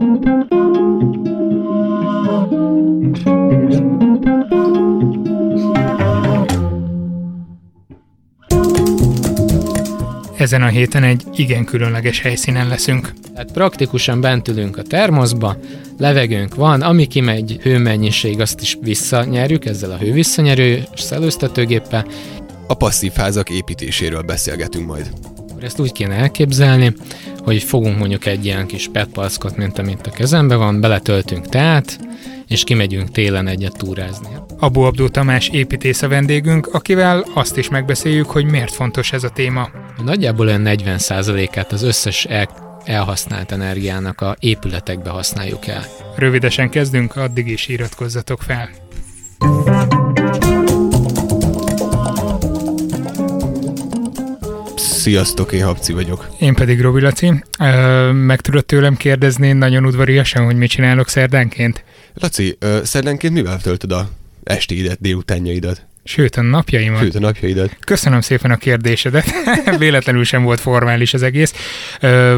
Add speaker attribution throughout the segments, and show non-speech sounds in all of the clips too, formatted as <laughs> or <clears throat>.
Speaker 1: Ezen a héten egy igen különleges helyszínen leszünk.
Speaker 2: Tehát praktikusan bent ülünk a termoszba, levegőnk van, ami kimegy hőmennyiség, azt is visszanyerjük ezzel a hővisszanyerő szellőztetőgéppel.
Speaker 3: A passzív házak építéséről beszélgetünk majd.
Speaker 2: Ezt úgy kéne elképzelni, hogy fogunk mondjuk egy ilyen kis petpalckot, mint amit a kezembe van, beletöltünk teát, és kimegyünk télen egyet túrázni.
Speaker 1: Abu Abdó Tamás építész a vendégünk, akivel azt is megbeszéljük, hogy miért fontos ez a téma.
Speaker 2: Nagyjából olyan 40%-át az összes el, elhasznált energiának a épületekbe használjuk el.
Speaker 1: Rövidesen kezdünk, addig is iratkozzatok fel.
Speaker 3: Sziasztok, én Habci vagyok.
Speaker 1: Én pedig Robi Laci. Meg tudod tőlem kérdezni nagyon udvariasan, hogy mit csinálok szerdánként?
Speaker 3: Laci, szerdánként mivel töltöd a estéidet, délutánjaidat?
Speaker 1: Sőt, a napjaimat.
Speaker 3: Sőt, a napjaidat.
Speaker 1: Köszönöm szépen a kérdésedet. <laughs> Véletlenül sem volt formális az egész.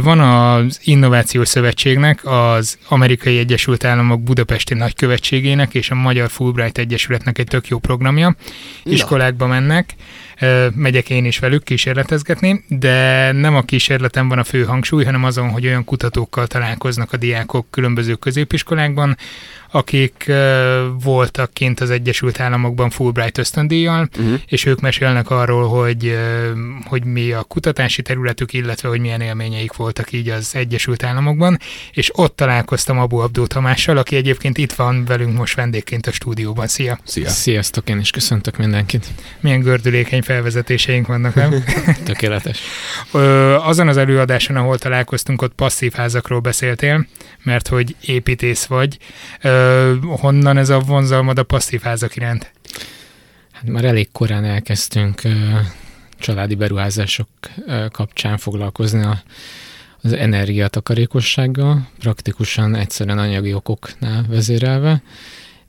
Speaker 1: Van az Innovációs Szövetségnek, az Amerikai Egyesült Államok Budapesti Nagykövetségének és a Magyar Fulbright Egyesületnek egy tök jó programja. Iskolákba mennek, megyek én is velük kísérletezgetni, de nem a kísérletem van a fő hangsúly, hanem azon, hogy olyan kutatókkal találkoznak a diákok különböző középiskolákban, akik voltak kint az Egyesült Államokban Fulbright ösztöndíjjal, uh-huh. és ők mesélnek arról, hogy, hogy mi a kutatási területük, illetve hogy milyen élményeik voltak így az Egyesült Államokban, és ott találkoztam Abu Abdó Tamással, aki egyébként itt van velünk most vendégként a stúdióban. Szia!
Speaker 2: Szia! Sziasztok, én is köszöntök mindenkit!
Speaker 1: Milyen gördülékeny felvezetéseink vannak, nem? <laughs>
Speaker 2: Tökéletes.
Speaker 1: Ö, azon az előadáson, ahol találkoztunk, ott passzív házakról beszéltél, mert hogy építész vagy. Ö, honnan ez a vonzalmad a passzív házak iránt?
Speaker 2: Hát már elég korán elkezdtünk családi beruházások kapcsán foglalkozni a, az energiatakarékossággal, praktikusan egyszerűen anyagi okoknál vezérelve,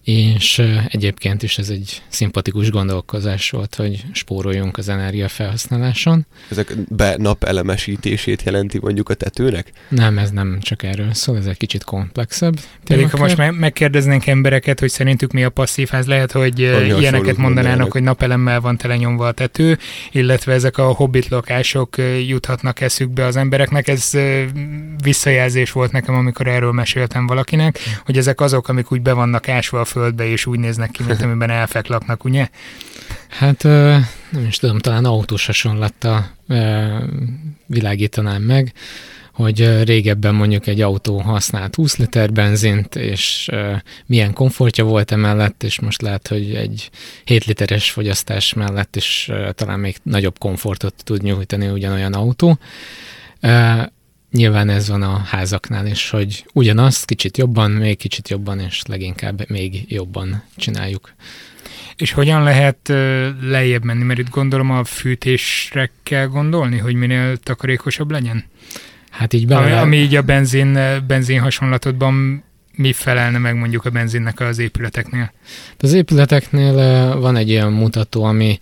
Speaker 2: és egyébként is ez egy szimpatikus gondolkozás volt, hogy spóroljunk az energia felhasználáson.
Speaker 3: Ezek be napelemesítését jelenti mondjuk a tetőnek?
Speaker 2: Nem, ez nem csak erről szól, ez egy kicsit komplexebb.
Speaker 1: Pedig ha most me- megkérdeznénk embereket, hogy szerintük mi a passzív ház, lehet, hogy Ami ilyeneket mondanának, mondanának, hogy napelemmel van telenyomva a tető, illetve ezek a hobbit lakások juthatnak eszükbe az embereknek. Ez visszajelzés volt nekem, amikor erről meséltem valakinek, hogy ezek azok, amik úgy be vannak ásva a földbe, és úgy néznek ki, mint amiben elfeklaknak, ugye?
Speaker 2: Hát nem is tudom, talán autós hasonlattal világítanám meg, hogy régebben mondjuk egy autó használt 20 liter benzint, és milyen komfortja volt emellett, és most lehet, hogy egy 7 literes fogyasztás mellett is talán még nagyobb komfortot tud nyújtani ugyanolyan autó. Nyilván ez van a házaknál is, hogy ugyanazt kicsit jobban, még kicsit jobban, és leginkább még jobban csináljuk.
Speaker 1: És hogyan lehet lejjebb menni? Mert itt gondolom a fűtésre kell gondolni, hogy minél takarékosabb legyen?
Speaker 2: Hát így bele...
Speaker 1: Ami, ami így a benzin, benzin hasonlatodban mi felelne meg mondjuk a benzinnek az épületeknél?
Speaker 2: Az épületeknél van egy olyan mutató, ami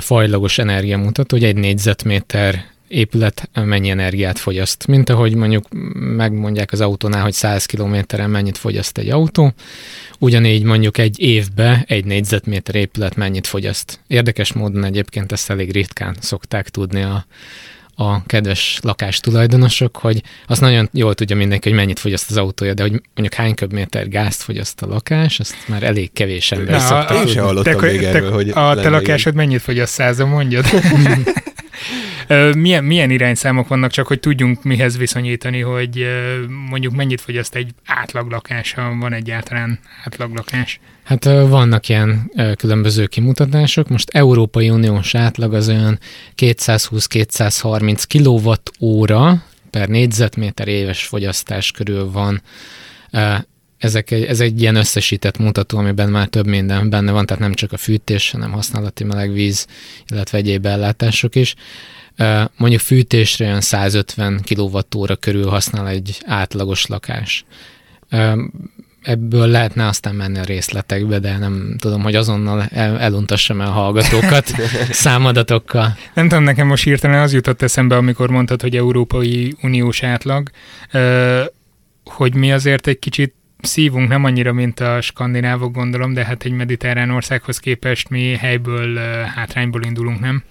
Speaker 2: fajlagos energiamutató, hogy egy négyzetméter épület mennyi energiát fogyaszt. Mint ahogy mondjuk megmondják az autónál, hogy 100 kilométeren mennyit fogyaszt egy autó, ugyanígy mondjuk egy évbe egy négyzetméter épület mennyit fogyaszt. Érdekes módon egyébként ezt elég ritkán szokták tudni a, a kedves lakás tulajdonosok, hogy azt nagyon jól tudja mindenki, hogy mennyit fogyaszt az autója, de hogy mondjuk hány köbméter gázt fogyaszt a lakás, azt már elég kevés ember Na, szokta
Speaker 3: Én sem hallottam te, még te, erről, hogy
Speaker 1: A te lakásod ilyen. mennyit fogyaszt százon, mondjad? <laughs> milyen, milyen irányszámok vannak, csak hogy tudjunk mihez viszonyítani, hogy mondjuk mennyit fogyaszt egy átlaglakás, ha van egyáltalán átlaglakás?
Speaker 2: Hát vannak ilyen különböző kimutatások. Most Európai Uniós átlag az olyan 220-230 kWh per négyzetméter éves fogyasztás körül van. Ezek, ez egy ilyen összesített mutató, amiben már több minden benne van, tehát nem csak a fűtés, hanem használati melegvíz, illetve egyéb ellátások is. Mondjuk fűtésre olyan 150 kWh körül használ egy átlagos lakás. Ebből lehetne aztán menni a részletekbe, de nem tudom, hogy azonnal el, eluntassam el a hallgatókat <laughs> számadatokkal.
Speaker 1: Nem tudom, nekem most hirtelen az jutott eszembe, amikor mondtad, hogy Európai Uniós átlag hogy mi azért egy kicsit szívunk, nem annyira, mint a skandinávok gondolom, de hát egy mediterrán országhoz képest mi helyből, hátrányból indulunk, nem?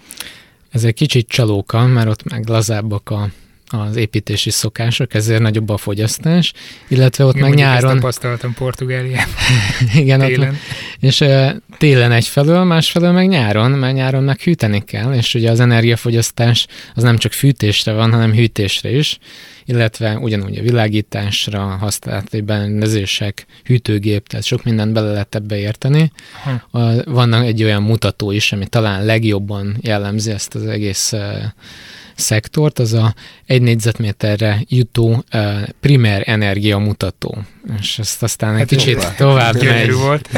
Speaker 2: Ez egy kicsit csalóka, mert ott meg lazábbak a az építési szokások, ezért nagyobb a fogyasztás, illetve ott Én meg nyáron... Ezt
Speaker 1: tapasztaltam Portugáliában. <laughs>
Speaker 2: Igen, télen. Ott, és télen egyfelől, másfelől meg nyáron, mert nyáron meg hűteni kell, és ugye az energiafogyasztás az nem csak fűtésre van, hanem hűtésre is, illetve ugyanúgy a világításra, használati berendezések, hűtőgép, tehát sok mindent bele lehet ebbe érteni. Hm. Vannak egy olyan mutató is, ami talán legjobban jellemzi ezt az egész szektort, az a egy négyzetméterre jutó primer energia mutató. És ezt aztán egy hát kicsit jó, tovább megy. Volt.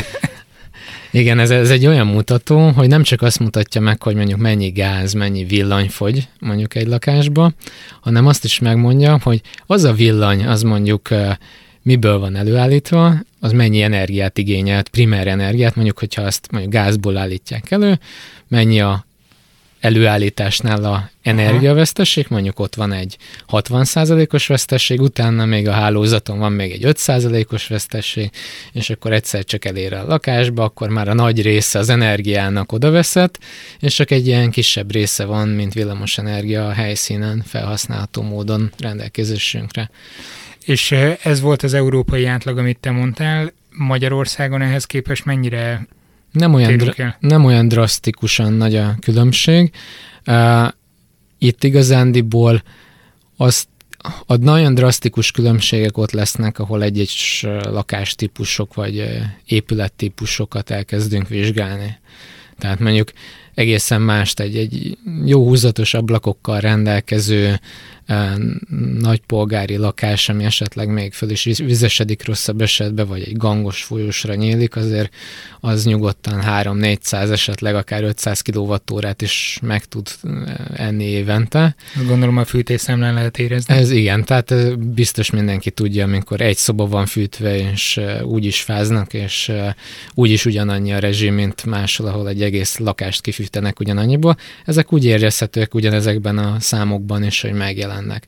Speaker 2: Igen, ez, ez egy olyan mutató, hogy nem csak azt mutatja meg, hogy mondjuk mennyi gáz, mennyi villany fogy mondjuk egy lakásba, hanem azt is megmondja, hogy az a villany, az mondjuk miből van előállítva, az mennyi energiát igényelt, primer energiát, mondjuk, hogyha azt mondjuk gázból állítják elő, mennyi a előállításnál a energiavesztesség, mondjuk ott van egy 60%-os vesztesség, utána még a hálózaton van még egy 5%-os vesztesség, és akkor egyszer csak elér a lakásba, akkor már a nagy része az energiának odaveszett, és csak egy ilyen kisebb része van, mint villamos energia a helyszínen felhasználható módon rendelkezésünkre.
Speaker 1: És eh, ez volt az európai átlag, amit te mondtál. Magyarországon ehhez képest mennyire
Speaker 2: nem olyan, dra- nem olyan drasztikusan nagy a különbség. Uh, itt igazándiból azt a nagyon drasztikus különbségek ott lesznek, ahol egy-egy lakástípusok vagy épülettípusokat elkezdünk vizsgálni. Tehát mondjuk egészen mást egy, egy jó húzatos ablakokkal rendelkező nagy polgári lakás, ami esetleg még föl is vizesedik rosszabb esetben, vagy egy gangos folyósra nyílik, azért az nyugodtan 3-400, esetleg akár 500 kWh-t is meg tud enni évente.
Speaker 1: Gondolom a fűtésszámlán lehet érezni.
Speaker 2: Ez igen, tehát biztos mindenki tudja, amikor egy szoba van fűtve, és úgy is fáznak, és úgy is ugyanannyi a rezsim, mint máshol, ahol egy egész lakást kifűtenek ugyanannyiból. Ezek úgy érezhetőek ugyanezekben a számokban is, hogy megjelen mennek.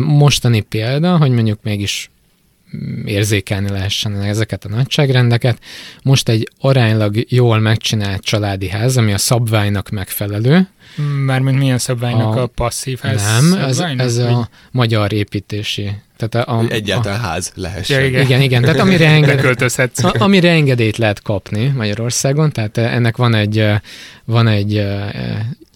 Speaker 2: Mostani példa, hogy mondjuk mégis érzékelni lehessen ezeket a nagyságrendeket. Most egy aránylag jól megcsinált családi ház, ami a szabványnak megfelelő.
Speaker 1: Mármint milyen szabványnak a, a passzív ház?
Speaker 2: Nem, ez, ez a magyar építési
Speaker 3: tehát a, a, egyáltalán a, ház lehessen.
Speaker 2: Ja, igen. igen, igen. Tehát amire, enged, a, amire engedélyt lehet kapni Magyarországon, tehát ennek van egy, van egy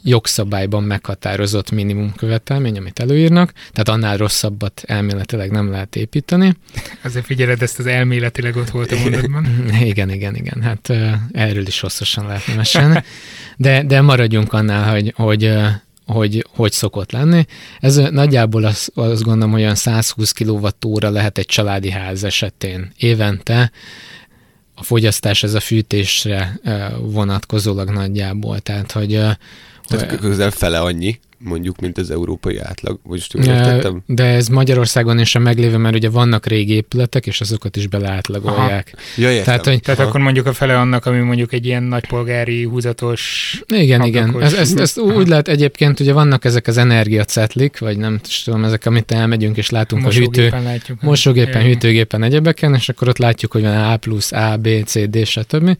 Speaker 2: jogszabályban meghatározott minimum követelmény, amit előírnak, tehát annál rosszabbat elméletileg nem lehet építeni.
Speaker 1: Azért figyeled, ezt az elméletileg ott volt a mondatban. <laughs>
Speaker 2: igen, igen, igen, hát erről is hosszasan lehetne mesélni, de, de maradjunk annál, hogy, hogy hogy hogy szokott lenni. Ez nagyjából azt, azt gondolom, hogy olyan 120 kWh lehet egy családi ház esetén évente, a fogyasztás ez a fűtésre vonatkozólag nagyjából, tehát hogy
Speaker 3: tehát közel fele annyi, mondjuk, mint az európai átlag, vagy jól értettem?
Speaker 2: De ez Magyarországon is a meglévő, mert ugye vannak régi épületek, és azokat is beleátlagolják.
Speaker 3: Ja, értem.
Speaker 1: Tehát, hogy, Tehát akkor mondjuk a fele annak, ami mondjuk egy ilyen nagypolgári, húzatos...
Speaker 2: Igen, igen. Ez, ez, ez úgy lehet egyébként, ugye vannak ezek az energiacetlik, vagy nem tudom, ezek, amit elmegyünk és látunk mosógépen a hűtő... Látjuk, mosógépen, hűtőgépen, egyebeken, és akkor ott látjuk, hogy van A plusz, A, B, C, D, stb.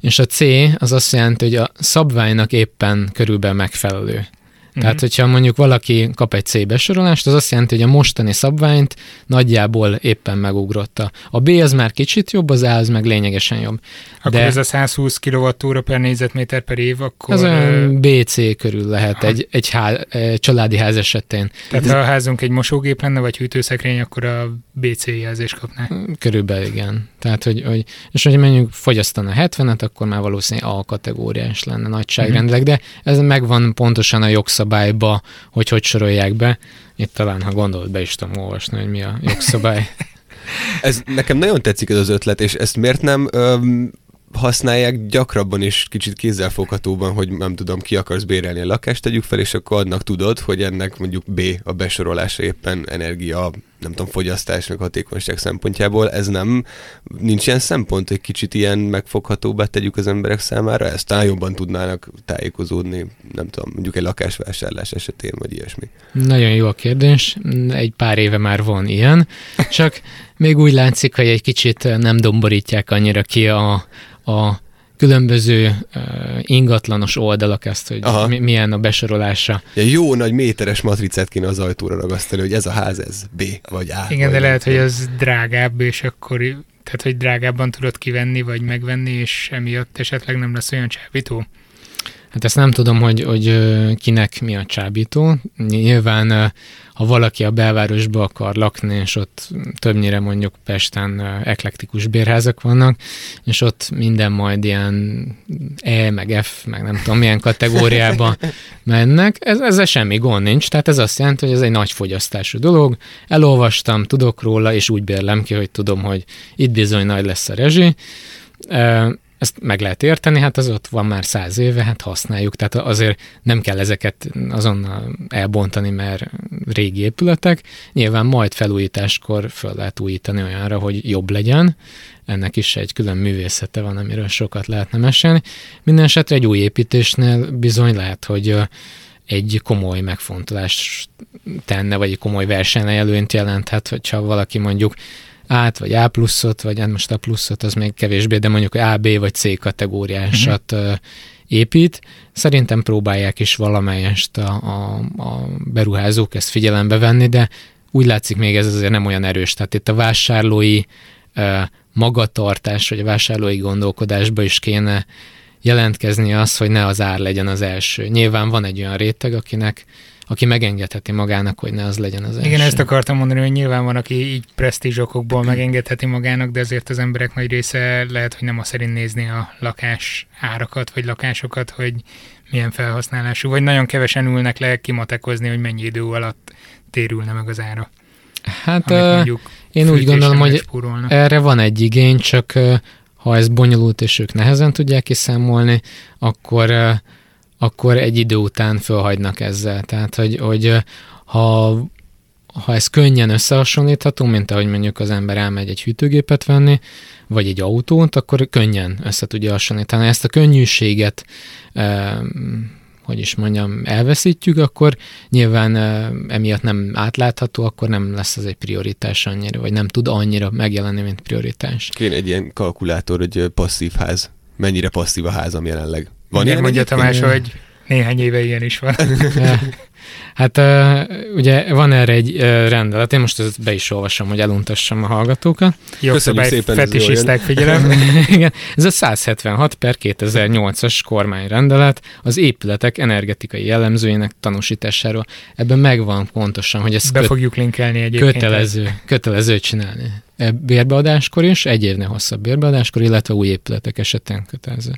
Speaker 2: És a C az azt jelenti, hogy a szabványnak éppen körülbelül megfelelő. Uh-huh. Tehát, hogyha mondjuk valaki kap egy C besorolást, az azt jelenti, hogy a mostani szabványt nagyjából éppen megugrotta. A B az már kicsit jobb, az A az meg lényegesen jobb.
Speaker 1: Akkor De ez a 120 kWh per négyzetméter per év, akkor...
Speaker 2: Ez olyan BC körül lehet egy, egy, há, egy családi ház esetén.
Speaker 1: Tehát ha a házunk egy mosógép lenne, vagy hűtőszekrény, akkor a BC jelzést kapná.
Speaker 2: Körülbelül igen. Tehát, hogy, hogy és hogy mondjuk fogyasztana 70-et, akkor már valószínűleg A kategóriás lenne nagyságrendileg, de ez megvan pontosan a jogszabályba, hogy hogy sorolják be. Itt talán, ha gondolod, be is tudom olvasni, hogy mi a jogszabály. <laughs>
Speaker 3: ez nekem nagyon tetszik ez az ötlet, és ezt miért nem öm, használják gyakrabban és kicsit kézzelfoghatóban, hogy nem tudom, ki akarsz bérelni a lakást, tegyük fel, és akkor adnak tudod, hogy ennek mondjuk B a besorolása éppen energia, nem tudom, fogyasztás, meg hatékonyság szempontjából. Ez nem, nincs ilyen szempont, hogy kicsit ilyen megfoghatóbbá tegyük az emberek számára, ezt talán jobban tudnának tájékozódni, nem tudom, mondjuk egy lakásvásárlás esetén, vagy ilyesmi.
Speaker 2: Nagyon jó a kérdés. Egy pár éve már van ilyen, csak még úgy látszik, hogy egy kicsit nem domborítják annyira ki a, a különböző uh, ingatlanos oldalak ezt, hogy Aha. mi, milyen a besorolása.
Speaker 3: Ja, jó nagy méteres matricát kéne az ajtóra ragasztani, hogy ez a ház, ez B vagy A.
Speaker 1: Igen,
Speaker 3: vagy
Speaker 1: de lehet, hogy az drágább, és akkor tehát, hogy drágábban tudod kivenni, vagy megvenni, és emiatt esetleg nem lesz olyan csábító.
Speaker 2: Hát ezt nem tudom, hogy, hogy kinek mi a csábító. Nyilván, ha valaki a belvárosba akar lakni, és ott többnyire mondjuk Pesten eklektikus bérházak vannak, és ott minden majd ilyen E, meg F, meg nem tudom milyen kategóriába <laughs> mennek, ez, ezzel semmi gond nincs, tehát ez azt jelenti, hogy ez egy nagy fogyasztású dolog, elolvastam, tudok róla, és úgy bérlem ki, hogy tudom, hogy itt bizony nagy lesz a rezsi, ezt meg lehet érteni, hát az ott van már száz éve, hát használjuk, tehát azért nem kell ezeket azonnal elbontani, mert régi épületek. Nyilván majd felújításkor föl lehet újítani olyanra, hogy jobb legyen. Ennek is egy külön művészete van, amiről sokat lehetne mesélni. Minden esetre egy új építésnél bizony lehet, hogy egy komoly megfontolás tenne, vagy egy komoly versenyelőnyt jelenthet, hogyha valaki mondjuk át, vagy A pluszot, vagy hát most a pluszot, az még kevésbé, de mondjuk A, B vagy C kategóriásat uh-huh. épít. Szerintem próbálják is valamelyest a, a, a beruházók ezt figyelembe venni, de úgy látszik még ez azért nem olyan erős. Tehát itt a vásárlói magatartás, vagy a vásárlói gondolkodásba is kéne jelentkezni az, hogy ne az ár legyen az első. Nyilván van egy olyan réteg, akinek aki megengedheti magának, hogy ne az legyen az első.
Speaker 1: Igen, ezt akartam mondani, hogy nyilván van, aki így presztízs okokból megengedheti magának, de azért az emberek nagy része lehet, hogy nem a szerint nézni a lakás árakat, vagy lakásokat, hogy milyen felhasználású, vagy nagyon kevesen ülnek le kimatekozni, hogy mennyi idő alatt térülne meg az ára.
Speaker 2: Hát uh, én úgy gondolom, hogy erre van egy igény, csak ha ez bonyolult és ők nehezen tudják kiszámolni, akkor akkor egy idő után fölhagynak ezzel. Tehát, hogy, hogy ha, ha ez könnyen összehasonlítható, mint ahogy mondjuk az ember elmegy egy hűtőgépet venni, vagy egy autót, akkor könnyen össze tudja hasonlítani. Ezt a könnyűséget hogy is mondjam, elveszítjük, akkor nyilván emiatt nem átlátható, akkor nem lesz az egy prioritás annyira, vagy nem tud annyira megjelenni, mint prioritás.
Speaker 3: Kéne egy ilyen kalkulátor, hogy passzív ház. Mennyire passzív a házam jelenleg?
Speaker 1: Van ilyen mondja Tamás, hogy néhány éve ilyen is van. <laughs>
Speaker 2: hát ugye van erre egy rendelet, én most ezt be is olvasom, hogy eluntassam a hallgatókat.
Speaker 1: Köszönjük szépen, fetisisták figyelem. <laughs>
Speaker 2: Igen, ez a 176 per 2008-as kormányrendelet az épületek energetikai jellemzőjének tanúsításáról. Ebben megvan pontosan, hogy ezt
Speaker 1: Be köt- fogjuk linkelni egyébként.
Speaker 2: Kötelező, kötelező csinálni. E, bérbeadáskor is, egy évnél hosszabb bérbeadáskor, illetve új épületek esetén kötelező.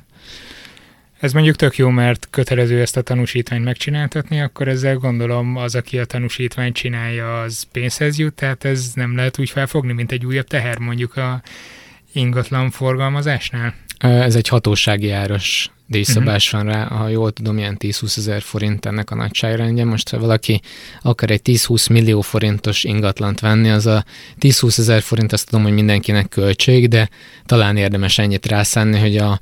Speaker 1: Ez mondjuk tök jó, mert kötelező ezt a tanúsítványt megcsináltatni, akkor ezzel gondolom az, aki a tanúsítványt csinálja, az pénzhez jut, tehát ez nem lehet úgy felfogni, mint egy újabb teher mondjuk a ingatlan forgalmazásnál.
Speaker 2: Ez egy hatósági áros díjszabás uh-huh. van rá, ha jól tudom, ilyen 10-20 ezer forint ennek a nagyságrendje. Most, ha valaki akar egy 10-20 millió forintos ingatlant venni, az a 10-20 ezer forint, azt tudom, hogy mindenkinek költség, de talán érdemes ennyit rászánni, hogy a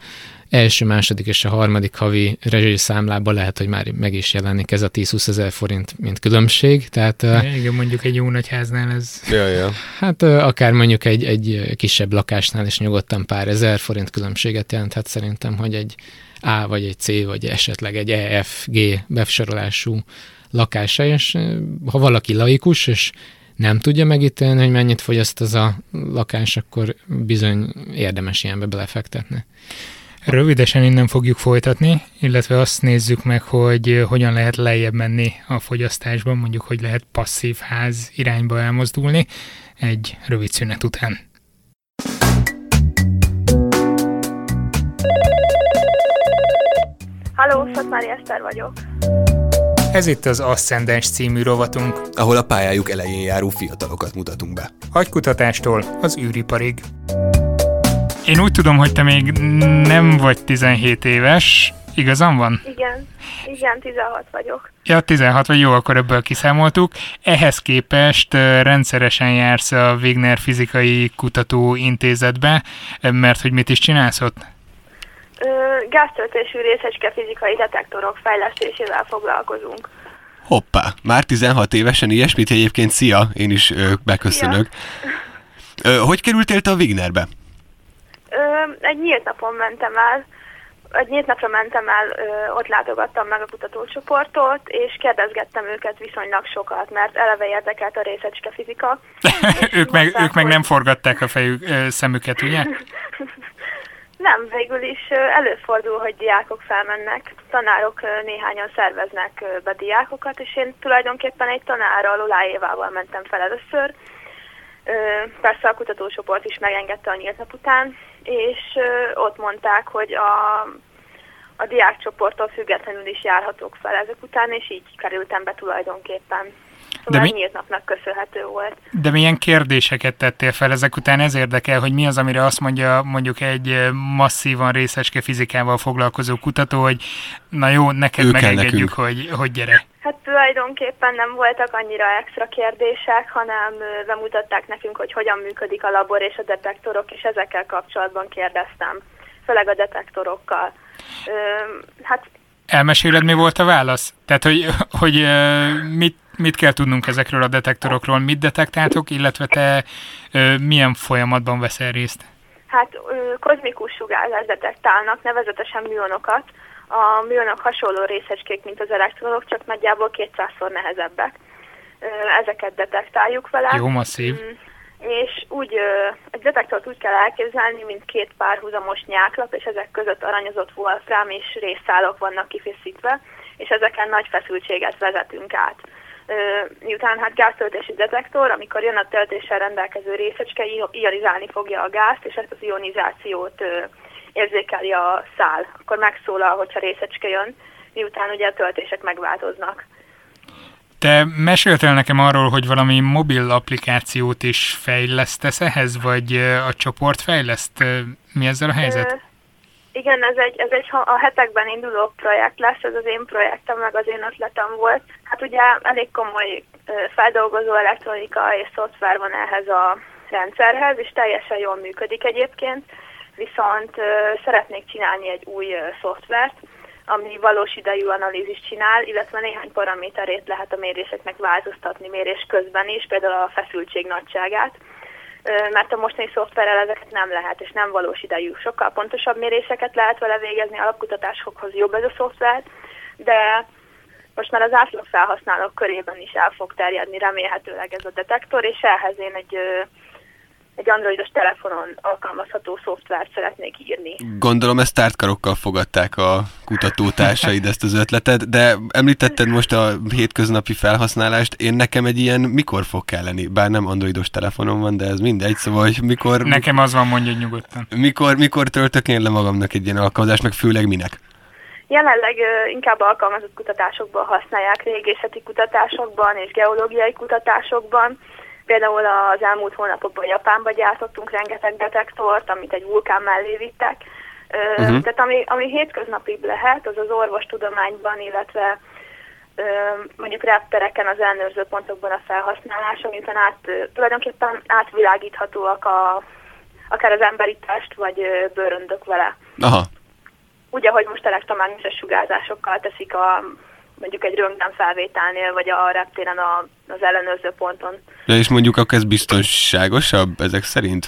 Speaker 2: első, második és a harmadik havi számlában lehet, hogy már meg is jelenik ez a 10-20 ezer forint, mint különbség. Tehát,
Speaker 1: Igen, mondjuk egy jó nagy háznál ez...
Speaker 3: Ja, ja.
Speaker 2: Hát akár mondjuk egy, egy kisebb lakásnál is nyugodtan pár ezer forint különbséget jelenthet szerintem, hogy egy A vagy egy C, vagy esetleg egy E, F, G besorolású lakása, és ha valaki laikus, és nem tudja megítélni, hogy mennyit fogyaszt az a lakás, akkor bizony érdemes ilyenbe belefektetni.
Speaker 1: Rövidesen innen fogjuk folytatni, illetve azt nézzük meg, hogy hogyan lehet lejjebb menni a fogyasztásban, mondjuk, hogy lehet passzív ház irányba elmozdulni egy rövid szünet után.
Speaker 4: Halló, Szatmári Eszter vagyok.
Speaker 1: Ez itt az Ascendens című rovatunk,
Speaker 3: ahol a pályájuk elején járó fiatalokat mutatunk be.
Speaker 1: Agykutatástól az űriparig. Én úgy tudom, hogy te még nem vagy 17 éves, igazam van?
Speaker 4: Igen, igen, 16 vagyok.
Speaker 1: Ja, 16 vagy, jó, akkor ebből kiszámoltuk. Ehhez képest rendszeresen jársz a Wigner Fizikai Kutatóintézetbe, mert hogy mit is csinálsz ott?
Speaker 4: Gáztöltésű részecske fizikai detektorok fejlesztésével foglalkozunk.
Speaker 3: Hoppá, már 16 évesen ilyesmit egyébként, szia, én is ö, beköszönök. Ö, hogy kerültél te a Wignerbe?
Speaker 4: Ö, egy nyílt napon mentem el, egy nyílt napra mentem el, ö, ott látogattam meg a kutatócsoportot, és kérdezgettem őket viszonylag sokat, mert eleve érdekelt a részecske fizika. <laughs>
Speaker 1: ők, meg, ők meg nem forgatták a fejük, ö, szemüket, ugye? <laughs>
Speaker 4: Nem, végül is előfordul, hogy diákok felmennek. Tanárok néhányan szerveznek be diákokat, és én tulajdonképpen egy tanárral, Lulá Évával mentem fel először. Persze a kutatócsoport is megengedte a nyílt nap után, és ott mondták, hogy a, a diákcsoporttól függetlenül is járhatók fel ezek után, és így kerültem be tulajdonképpen. Szóval de mi... nyílt napnak köszönhető volt.
Speaker 1: De milyen kérdéseket tettél fel ezek után? Ez érdekel, hogy mi az, amire azt mondja mondjuk egy masszívan részeske fizikával foglalkozó kutató, hogy na jó, neked ő megengedjük, hogy, hogy gyere.
Speaker 4: Hát tulajdonképpen nem voltak annyira extra kérdések, hanem bemutatták nekünk, hogy hogyan működik a labor és a detektorok, és ezekkel kapcsolatban kérdeztem, főleg a detektorokkal.
Speaker 1: Hát Elmeséled, mi volt a válasz? Tehát, hogy, hogy mit mit kell tudnunk ezekről a detektorokról, mit detektáltok, illetve te milyen folyamatban veszel részt?
Speaker 4: Hát kozmikus sugárzást detektálnak, nevezetesen műonokat. A műonok hasonló részecskék, mint az elektronok, csak nagyjából 200-szor nehezebbek. Ezeket detektáljuk vele.
Speaker 1: Jó masszív. Mm,
Speaker 4: és úgy, egy detektort úgy kell elképzelni, mint két párhuzamos nyáklap, és ezek között aranyozott wolfram és részszálok vannak kifeszítve, és ezeken nagy feszültséget vezetünk át miután hát gáztöltési detektor, amikor jön a töltéssel rendelkező részecske, ionizálni fogja a gázt, és ezt az ionizációt érzékeli a szál. Akkor megszólal, hogyha részecske jön, miután ugye a töltések megváltoznak.
Speaker 1: Te meséltél nekem arról, hogy valami mobil applikációt is fejlesztesz ehhez, vagy a csoport fejleszt? Mi ezzel a helyzet?
Speaker 4: Igen, ez egy, ez egy a hetekben induló projekt lesz, ez az én projektem, meg az én ötletem volt. Hát ugye elég komoly feldolgozó elektronika és szoftver van ehhez a rendszerhez, és teljesen jól működik egyébként, viszont szeretnék csinálni egy új szoftvert, ami valós idejű analízis csinál, illetve néhány paraméterét lehet a méréseknek változtatni mérés közben is, például a feszültség nagyságát mert a mostani szoftverrel ezeket nem lehet, és nem valós idejű. Sokkal pontosabb méréseket lehet vele végezni, alapkutatásokhoz jobb ez a szoftver, de most már az átlag felhasználók körében is el fog terjedni remélhetőleg ez a detektor, és ehhez én egy egy androidos telefonon alkalmazható szoftvert szeretnék írni.
Speaker 3: Gondolom ezt tártkarokkal fogadták a kutatótársaid ezt az ötletet, de említetted most a hétköznapi felhasználást, én nekem egy ilyen mikor fog kelleni, bár nem androidos telefonom van, de ez mindegy, szóval hogy mikor...
Speaker 1: Nekem az van, mondja nyugodtan.
Speaker 3: Mikor, mikor töltök én le magamnak egy ilyen alkalmazást, meg főleg minek?
Speaker 4: Jelenleg uh, inkább alkalmazott kutatásokban használják, régészeti kutatásokban és geológiai kutatásokban, Például az elmúlt hónapokban Japánba gyártottunk rengeteg detektort, amit egy vulkán mellé vittek. Uh-huh. Tehát ami, ami hétköznapibb lehet, az az orvostudományban, illetve mondjuk reptereken, az ellenőrző pontokban a felhasználása, miután át, tulajdonképpen átvilágíthatóak a, akár az emberi test, vagy bőröndök vele.
Speaker 3: Aha.
Speaker 4: Úgy, ahogy most elektromágneses sugárzásokkal teszik a mondjuk egy röntgen felvételnél, vagy a reptéren a, az ellenőrző ponton.
Speaker 3: De és mondjuk akkor ez biztonságosabb ezek szerint?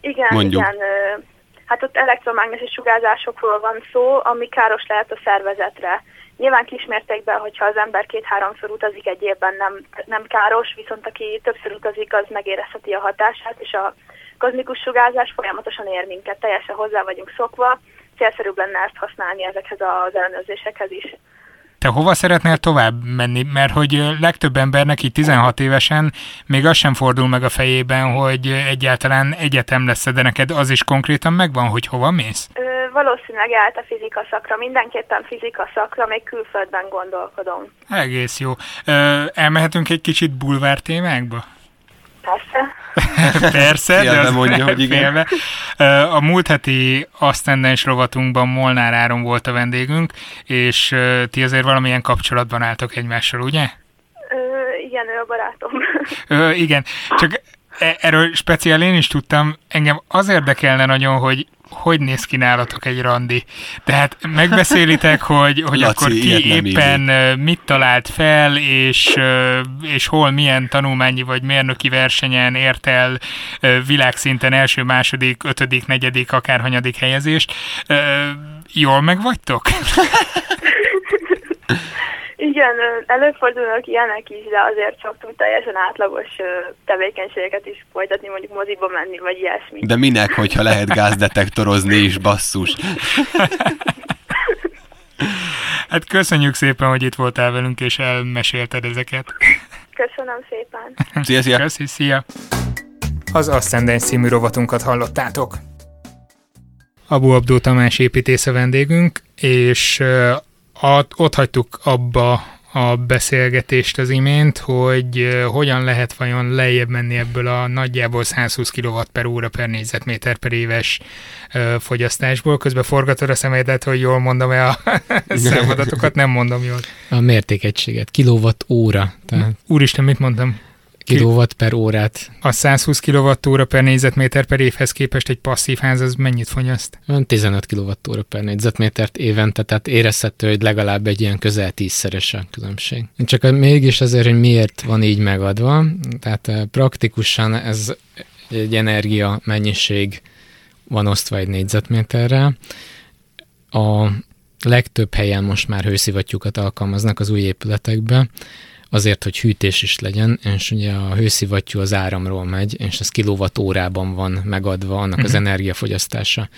Speaker 4: Igen, mondjuk. igen. Hát ott elektromágneses sugárzásokról van szó, ami káros lehet a szervezetre. Nyilván kismértékben, hogyha az ember két-háromszor utazik egy évben nem, nem káros, viszont aki többször utazik, az megérezheti a hatását, és a kozmikus sugárzás folyamatosan ér minket, teljesen hozzá vagyunk szokva, célszerűbb lenne ezt használni ezekhez az ellenőrzésekhez is.
Speaker 1: Te hova szeretnél tovább menni? Mert hogy legtöbb embernek így 16 évesen még az sem fordul meg a fejében, hogy egyáltalán egyetem lesz, de neked az is konkrétan megvan, hogy hova mész?
Speaker 4: Ö, valószínűleg állt a fizika szakra, mindenképpen fizika szakra, még külföldben gondolkodom.
Speaker 1: Egész jó. Ö, elmehetünk egy kicsit bulvár témákba?
Speaker 4: Persze. <laughs>
Speaker 1: Persze, de az
Speaker 3: mondja, hogy igen.
Speaker 1: félve. A múlt heti Asztendens rovatunkban Molnár Áron volt a vendégünk, és ti azért valamilyen kapcsolatban álltok egymással, ugye?
Speaker 4: Ö, igen, ő a barátom. <laughs>
Speaker 1: Ö, igen, csak e- erről speciál én is tudtam, engem az érdekelne nagyon, hogy hogy néz ki nálatok egy randi? Tehát megbeszélitek, <laughs> hogy, hogy
Speaker 3: Laci,
Speaker 1: akkor ki éppen mit talált fel, és, és hol milyen tanulmányi vagy mérnöki versenyen ért el világszinten első, második, ötödik, negyedik, akárhanyadik helyezést. Jól megvagytok? <laughs>
Speaker 4: Igen, előfordulnak ilyenek is, de azért szoktunk teljesen átlagos tevékenységeket is folytatni, mondjuk moziba menni, vagy ilyesmi.
Speaker 3: De minek, hogyha lehet gázdetektorozni is, basszus.
Speaker 1: Hát köszönjük szépen, hogy itt voltál velünk, és elmesélted ezeket.
Speaker 4: Köszönöm szépen.
Speaker 3: Szia, szia.
Speaker 1: Köszi, szia! Az Ascendens című rovatunkat hallottátok. Abu Abdó Tamás építész a vendégünk, és ö, ott, hagytuk abba a beszélgetést az imént, hogy hogyan lehet vajon lejjebb menni ebből a nagyjából 120 kW per óra per négyzetméter per éves fogyasztásból. Közben forgatod a szemedet, hogy jól mondom-e a <laughs> számadatokat, nem mondom jól.
Speaker 2: A mértékegységet, kilowatt óra, tehát
Speaker 1: Úristen, mit mondtam?
Speaker 2: Kilowatt per órát.
Speaker 1: A 120 kWh per négyzetméter per évhez képest egy passzív ház az mennyit fogyaszt?
Speaker 2: Olyan 15 kWh per négyzetmétert évente, tehát érezhető, hogy legalább egy ilyen közel tízszeres a különbség. Csak mégis azért, hogy miért van így megadva, tehát eh, praktikusan ez egy energia mennyiség van osztva egy négyzetméterre. A legtöbb helyen most már hőszivattyúkat alkalmaznak az új épületekbe, azért, hogy hűtés is legyen, és ugye a hőszivattyú az áramról megy, és ez kilowatt órában van megadva annak az
Speaker 1: Mhm.
Speaker 2: energiafogyasztása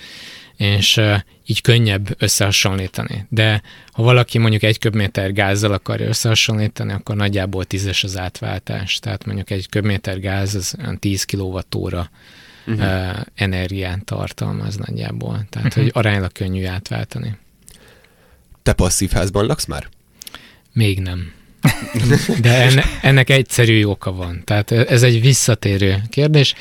Speaker 2: és így könnyebb összehasonlítani. De ha valaki mondjuk egy köbméter gázzal akarja összehasonlítani, akkor nagyjából tízes az átváltás. Tehát mondjuk egy köbméter gáz az olyan 10 kWh uh-huh. uh, energiát tartalmaz nagyjából. Tehát,
Speaker 1: Mhm.
Speaker 2: hogy aránylag könnyű átváltani.
Speaker 3: Te passzív házban laksz már?
Speaker 2: Még nem. De enne, ennek egyszerű oka van. Tehát ez egy visszatérő kérdés,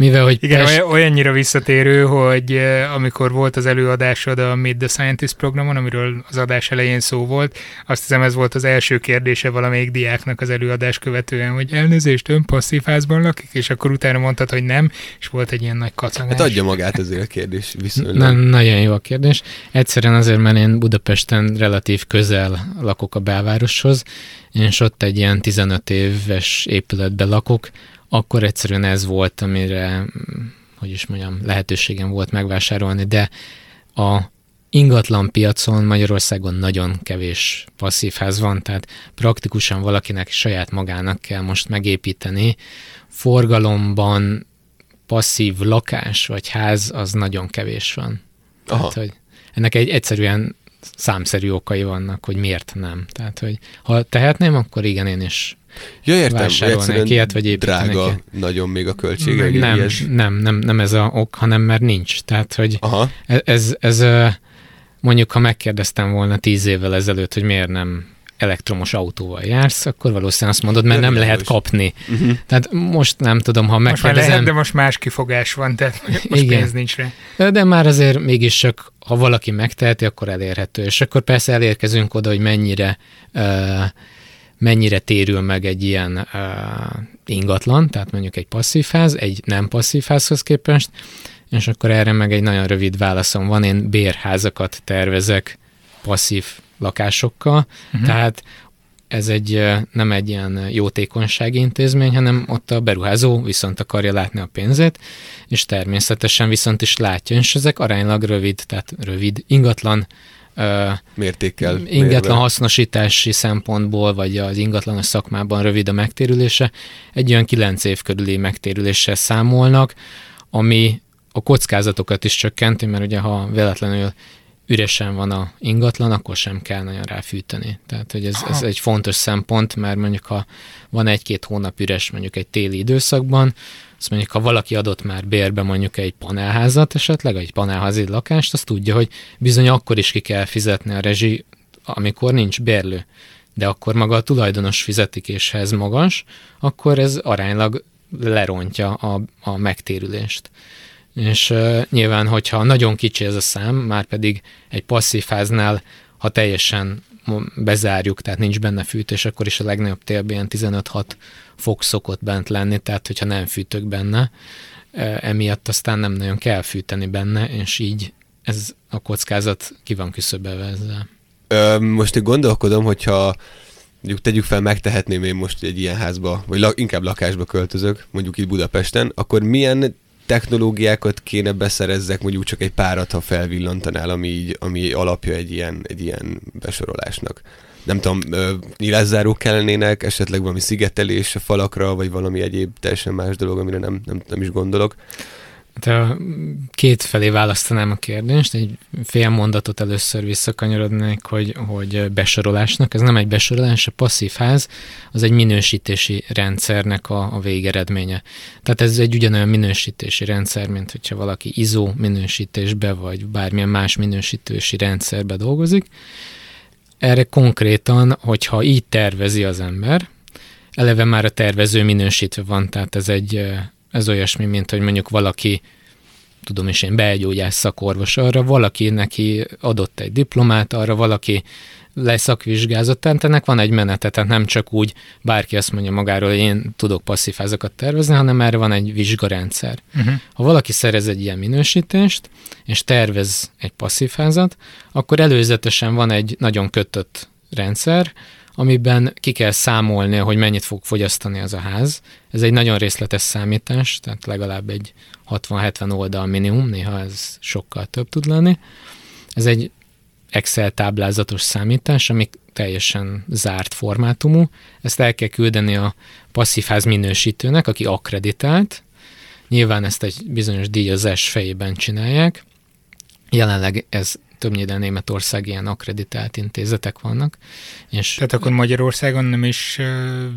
Speaker 2: mivel hogy
Speaker 1: Igen,
Speaker 2: Pest-
Speaker 1: olyan, olyannyira visszatérő, hogy eh, amikor volt az előadásod a Meet the Scientist programon, amiről az adás elején szó volt, azt hiszem ez volt az első kérdése valamelyik diáknak az előadás követően, hogy elnézést, ön passzív házban lakik, és akkor utána mondtad, hogy nem, és volt egy ilyen nagy kacagás.
Speaker 3: Hát adja magát azért a kérdés viszonylag.
Speaker 2: Na, nagyon jó a kérdés. Egyszerűen azért, mert én Budapesten relatív közel lakok a belvároshoz, és ott egy ilyen 15 éves épületben lakok, akkor egyszerűen ez volt, amire, hogy is mondjam, lehetőségem volt megvásárolni, de a ingatlan piacon Magyarországon nagyon kevés passzív ház van, tehát praktikusan valakinek saját magának kell most megépíteni. Forgalomban passzív lakás vagy ház az nagyon kevés van.
Speaker 3: Aha.
Speaker 2: Tehát, hogy ennek egy egyszerűen számszerű okai vannak, hogy miért nem. Tehát, hogy ha tehetném, akkor igen, én is.
Speaker 3: Ja, értem, egyszerűen
Speaker 2: ilyet, vagy
Speaker 3: drága
Speaker 2: ilyet.
Speaker 3: nagyon még a költsége.
Speaker 1: Meg
Speaker 2: Nem, nem, nem, nem ez a ok, hanem mert nincs. Tehát, hogy
Speaker 3: Aha,
Speaker 2: ez, ez, ez mondjuk, ha megkérdeztem volna tíz évvel ezelőtt, hogy miért nem elektromos autóval jársz, akkor valószínűleg azt mondod, mert
Speaker 3: Nem
Speaker 2: nem lehet kapni.
Speaker 3: uh-huh.
Speaker 2: Tehát most nem tudom, ha
Speaker 1: most már lehet,
Speaker 2: megkérdezem,
Speaker 1: de most más kifogás van, tehát most
Speaker 2: Igen.
Speaker 1: pénz nincs rá.
Speaker 2: De, de már azért mégis csak, ha valaki megteheti, akkor elérhető. És akkor persze elérkezünk oda, hogy mennyire, uh, mennyire térül meg egy ilyen uh, ingatlan, tehát mondjuk egy passzív ház, egy nem passzív házhoz képest, és akkor erre meg egy nagyon rövid válaszom van. Én bérházakat tervezek passzív lakásokkal, uh-huh. tehát ez egy nem egy ilyen jótékonysági intézmény, hanem ott a beruházó viszont akarja látni a pénzét, és természetesen viszont is látja, és ezek aránylag rövid, tehát rövid ingatlan
Speaker 3: Mértékkel.
Speaker 2: ingatlan
Speaker 3: mérve.
Speaker 2: hasznosítási szempontból, vagy az ingatlanos szakmában rövid a megtérülése, egy olyan 9 év körüli megtérüléssel számolnak, ami a kockázatokat is csökkenti, mert ugye ha véletlenül üresen van a ingatlan, akkor sem kell nagyon ráfűteni. Tehát, hogy ez, ez egy fontos szempont, mert mondjuk ha van egy-két hónap üres mondjuk egy téli időszakban, azt mondjuk, ha valaki adott már bérbe mondjuk egy panelházat esetleg, egy panelházi lakást, azt tudja, hogy bizony akkor is ki kell fizetni a rezsi, amikor nincs bérlő. De akkor maga a tulajdonos fizetik, és ha ez magas, akkor ez aránylag lerontja a, a megtérülést. És uh, nyilván, hogyha nagyon kicsi ez a szám, már pedig egy passzív háznál, ha teljesen bezárjuk, tehát nincs benne fűtés, akkor is a legnagyobb térben ilyen 15-6 fok szokott bent lenni, tehát hogyha nem fűtök benne, emiatt aztán nem nagyon kell fűteni benne, és így ez a kockázat ki van küszöbelve ezzel.
Speaker 3: Ö, most én gondolkodom, hogyha mondjuk tegyük fel, megtehetném én most egy ilyen házba, vagy la, inkább lakásba költözök, mondjuk itt Budapesten, akkor milyen technológiákat kéne beszerezzek, mondjuk csak egy párat, ha felvillantanál, ami, így, ami alapja egy ilyen, egy ilyen besorolásnak. Nem tudom, nyilászárók kellenének, esetleg valami szigetelés a falakra, vagy valami egyéb teljesen más dolog, amire nem, nem, nem is gondolok.
Speaker 2: De két felé választanám a kérdést, egy fél mondatot először visszakanyarodnék, hogy, hogy besorolásnak, ez nem egy besorolás, a passzív ház, az egy minősítési rendszernek a, a végeredménye. Tehát ez egy ugyanolyan minősítési rendszer, mint hogyha valaki ISO minősítésbe, vagy bármilyen más minősítési rendszerbe dolgozik. Erre konkrétan, hogyha így tervezi az ember, eleve már a tervező minősítve van, tehát ez egy ez olyasmi, mint hogy mondjuk valaki tudom is én, belgyógyász szakorvos, arra valaki neki adott egy diplomát, arra valaki leszakvizsgázott, tehát ennek van egy menete, tehát nem csak úgy bárki azt mondja magáról, hogy én tudok passzífázakat tervezni, hanem erre van egy vizsgarendszer. Uh-huh. Ha valaki szerez egy ilyen minősítést, és tervez egy passzífázat, akkor előzetesen van egy nagyon kötött rendszer, amiben ki kell számolni, hogy mennyit fog fogyasztani az a ház. Ez egy nagyon részletes számítás, tehát legalább egy 60-70 oldal minimum, néha ez sokkal több tud lenni. Ez egy Excel táblázatos számítás, ami teljesen zárt formátumú. Ezt el kell küldeni a passzívház minősítőnek, aki akkreditált. Nyilván ezt egy bizonyos díjazás fejében csinálják. Jelenleg ez többnyire Németország ilyen akreditált intézetek vannak.
Speaker 1: És Tehát akkor Magyarországon nem is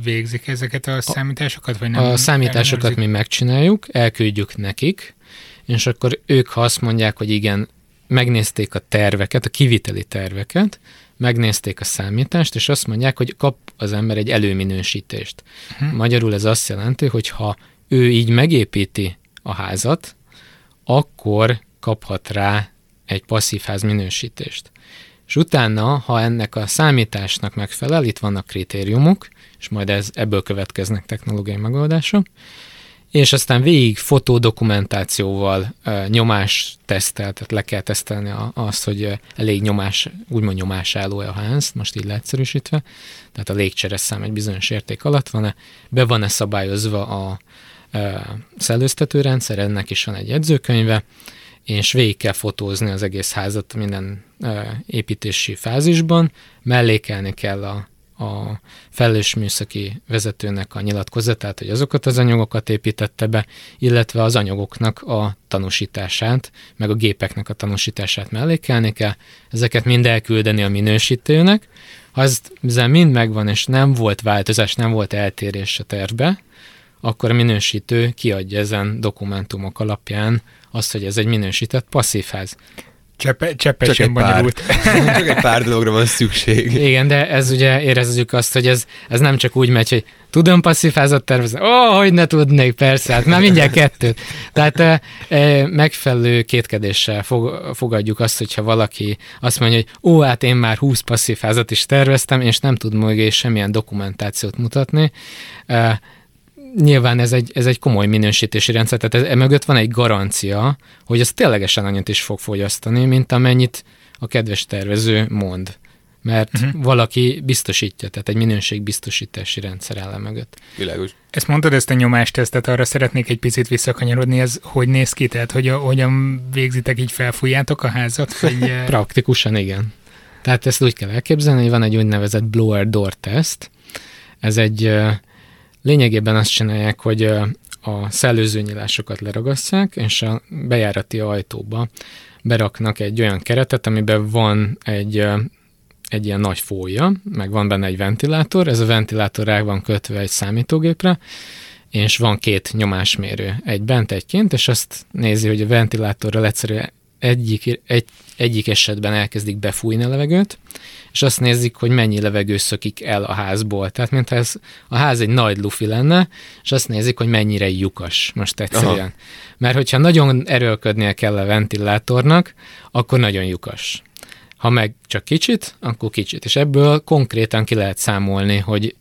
Speaker 1: végzik ezeket a számításokat? Vagy nem
Speaker 2: a számításokat ellenőrzik? mi megcsináljuk, elküldjük nekik, és akkor ők, ha azt mondják, hogy igen, megnézték a terveket, a kiviteli terveket, megnézték a számítást, és azt mondják, hogy kap az ember egy előminősítést. Uh-huh. Magyarul ez azt jelenti, hogy ha ő így megépíti a házat, akkor kaphat rá egy passzív ház minősítést. És utána, ha ennek a számításnak megfelel, itt vannak kritériumok, és majd ez, ebből következnek technológiai megoldások, és aztán végig fotódokumentációval nyomás tesztel, tehát le kell tesztelni azt, hogy elég nyomás, úgymond nyomásálló a ház, most így leegyszerűsítve, tehát a légcseres szám egy bizonyos érték alatt van-e, be van-e szabályozva a, a rendszer, ennek is van egy jegyzőkönyve, és végig kell fotózni az egész házat minden építési fázisban, mellékelni kell a, a felelős műszaki vezetőnek a nyilatkozatát, hogy azokat az anyagokat építette be, illetve az anyagoknak a tanúsítását, meg a gépeknek a tanúsítását mellékelni kell, ezeket mind elküldeni a minősítőnek. Ha ez mind megvan, és nem volt változás, nem volt eltérés a tervbe, akkor a minősítő kiadja ezen dokumentumok alapján azt, hogy ez egy minősített passzív ház.
Speaker 1: Cseppe, cseppe csak sem bonyolult. <laughs>
Speaker 3: csak egy pár dologra van szükség.
Speaker 2: Igen, de ez ugye érezzük azt, hogy ez, ez nem csak úgy megy, hogy tudom passzív házat tervezni. Ó, oh, hogy ne tudnék, persze, hát már mindjárt kettőt. Tehát e, e, megfelelő kétkedéssel fog, fogadjuk azt, hogyha valaki azt mondja, hogy ó, hát én már 20 passzív házat is terveztem, és nem tud mögé semmilyen dokumentációt mutatni. E, nyilván ez egy, ez egy komoly minősítési rendszer, tehát ez, emögött van egy garancia, hogy ez ténylegesen annyit is fog fogyasztani, mint amennyit a kedves tervező mond. Mert uh-huh. valaki biztosítja, tehát egy minőségbiztosítási rendszer áll mögött.
Speaker 3: Világos.
Speaker 1: Ezt mondtad, ezt a nyomástesztet, arra szeretnék egy picit visszakanyarodni, ez hogy néz ki? Tehát hogy, hogyan végzitek, így felfújjátok a házat? Vagy... <laughs>
Speaker 2: Eh? Praktikusan igen. Tehát ezt úgy kell elképzelni, hogy van egy úgynevezett blower door test. Ez egy eh, Lényegében azt csinálják, hogy a szellőzőnyilásokat leragasztják, és a bejárati ajtóba beraknak egy olyan keretet, amiben van egy, egy ilyen nagy fólia, meg van benne egy ventilátor, ez a ventilátor rá van kötve egy számítógépre, és van két nyomásmérő, egy bent, egy kint, és azt nézi, hogy a ventilátorral egyszerűen egyik, egy, egyik esetben elkezdik befújni a levegőt, és azt nézik, hogy mennyi levegő szökik el a házból. Tehát, mintha ez a ház egy nagy lufi lenne, és azt nézik, hogy mennyire lyukas most egyszerűen. Aha. Mert hogyha nagyon erőlködnie kell a ventilátornak, akkor nagyon lyukas. Ha meg csak kicsit, akkor kicsit. És ebből konkrétan ki lehet számolni, hogy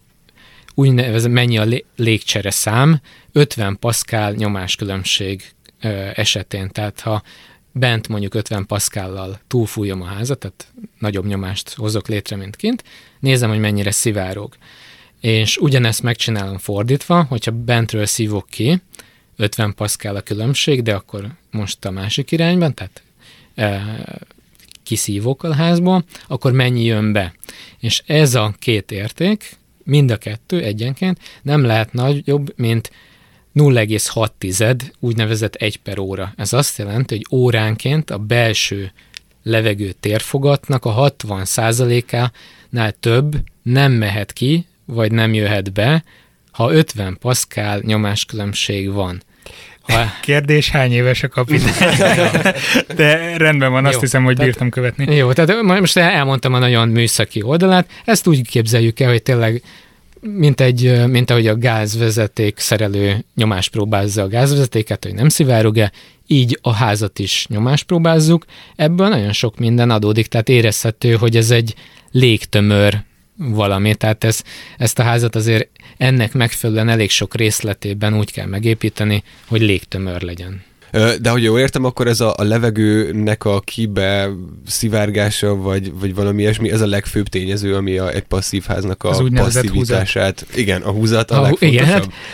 Speaker 2: úgynevezett mennyi a légcsere szám, 50 paszkál nyomáskülönbség esetén. Tehát ha bent mondjuk 50 paszkállal túlfújom a házat, tehát nagyobb nyomást hozok létre, mint kint, nézem, hogy mennyire szivárog. És ugyanezt megcsinálom fordítva, hogyha bentről szívok ki, 50 paszkál a különbség, de akkor most a másik irányban, tehát e, kiszívok a házból, akkor mennyi jön be. És ez a két érték, mind a kettő egyenként nem lehet nagyobb, mint 0,6 úgynevezett 1 per óra. Ez azt jelenti, hogy óránként a belső levegő térfogatnak a 60%-ánál több nem mehet ki, vagy nem jöhet be, ha 50 paszkál nyomáskülönbség van.
Speaker 1: Ha... Kérdés, hány éves a kapitány? <laughs> De rendben van, azt Jó, hiszem, hogy tehát, bírtam követni.
Speaker 2: Jó, tehát most elmondtam a nagyon műszaki oldalát, ezt úgy képzeljük el, hogy tényleg mint, egy, mint ahogy a gázvezeték szerelő nyomás próbálza a gázvezetéket, hogy nem szivárog-e, így a házat is nyomás próbázzuk. Ebből nagyon sok minden adódik, tehát érezhető, hogy ez egy légtömör valami, tehát ez, ezt a házat azért ennek megfelelően elég sok részletében úgy kell megépíteni, hogy légtömör legyen.
Speaker 3: De hogy jól értem, akkor ez a, a levegőnek a kibe szivárgása, vagy, vagy valami ilyesmi, ez a legfőbb tényező, ami a, egy passzív háznak a passzivitását. Húzat. Igen, a húzat a, a legfontosabb. Igen,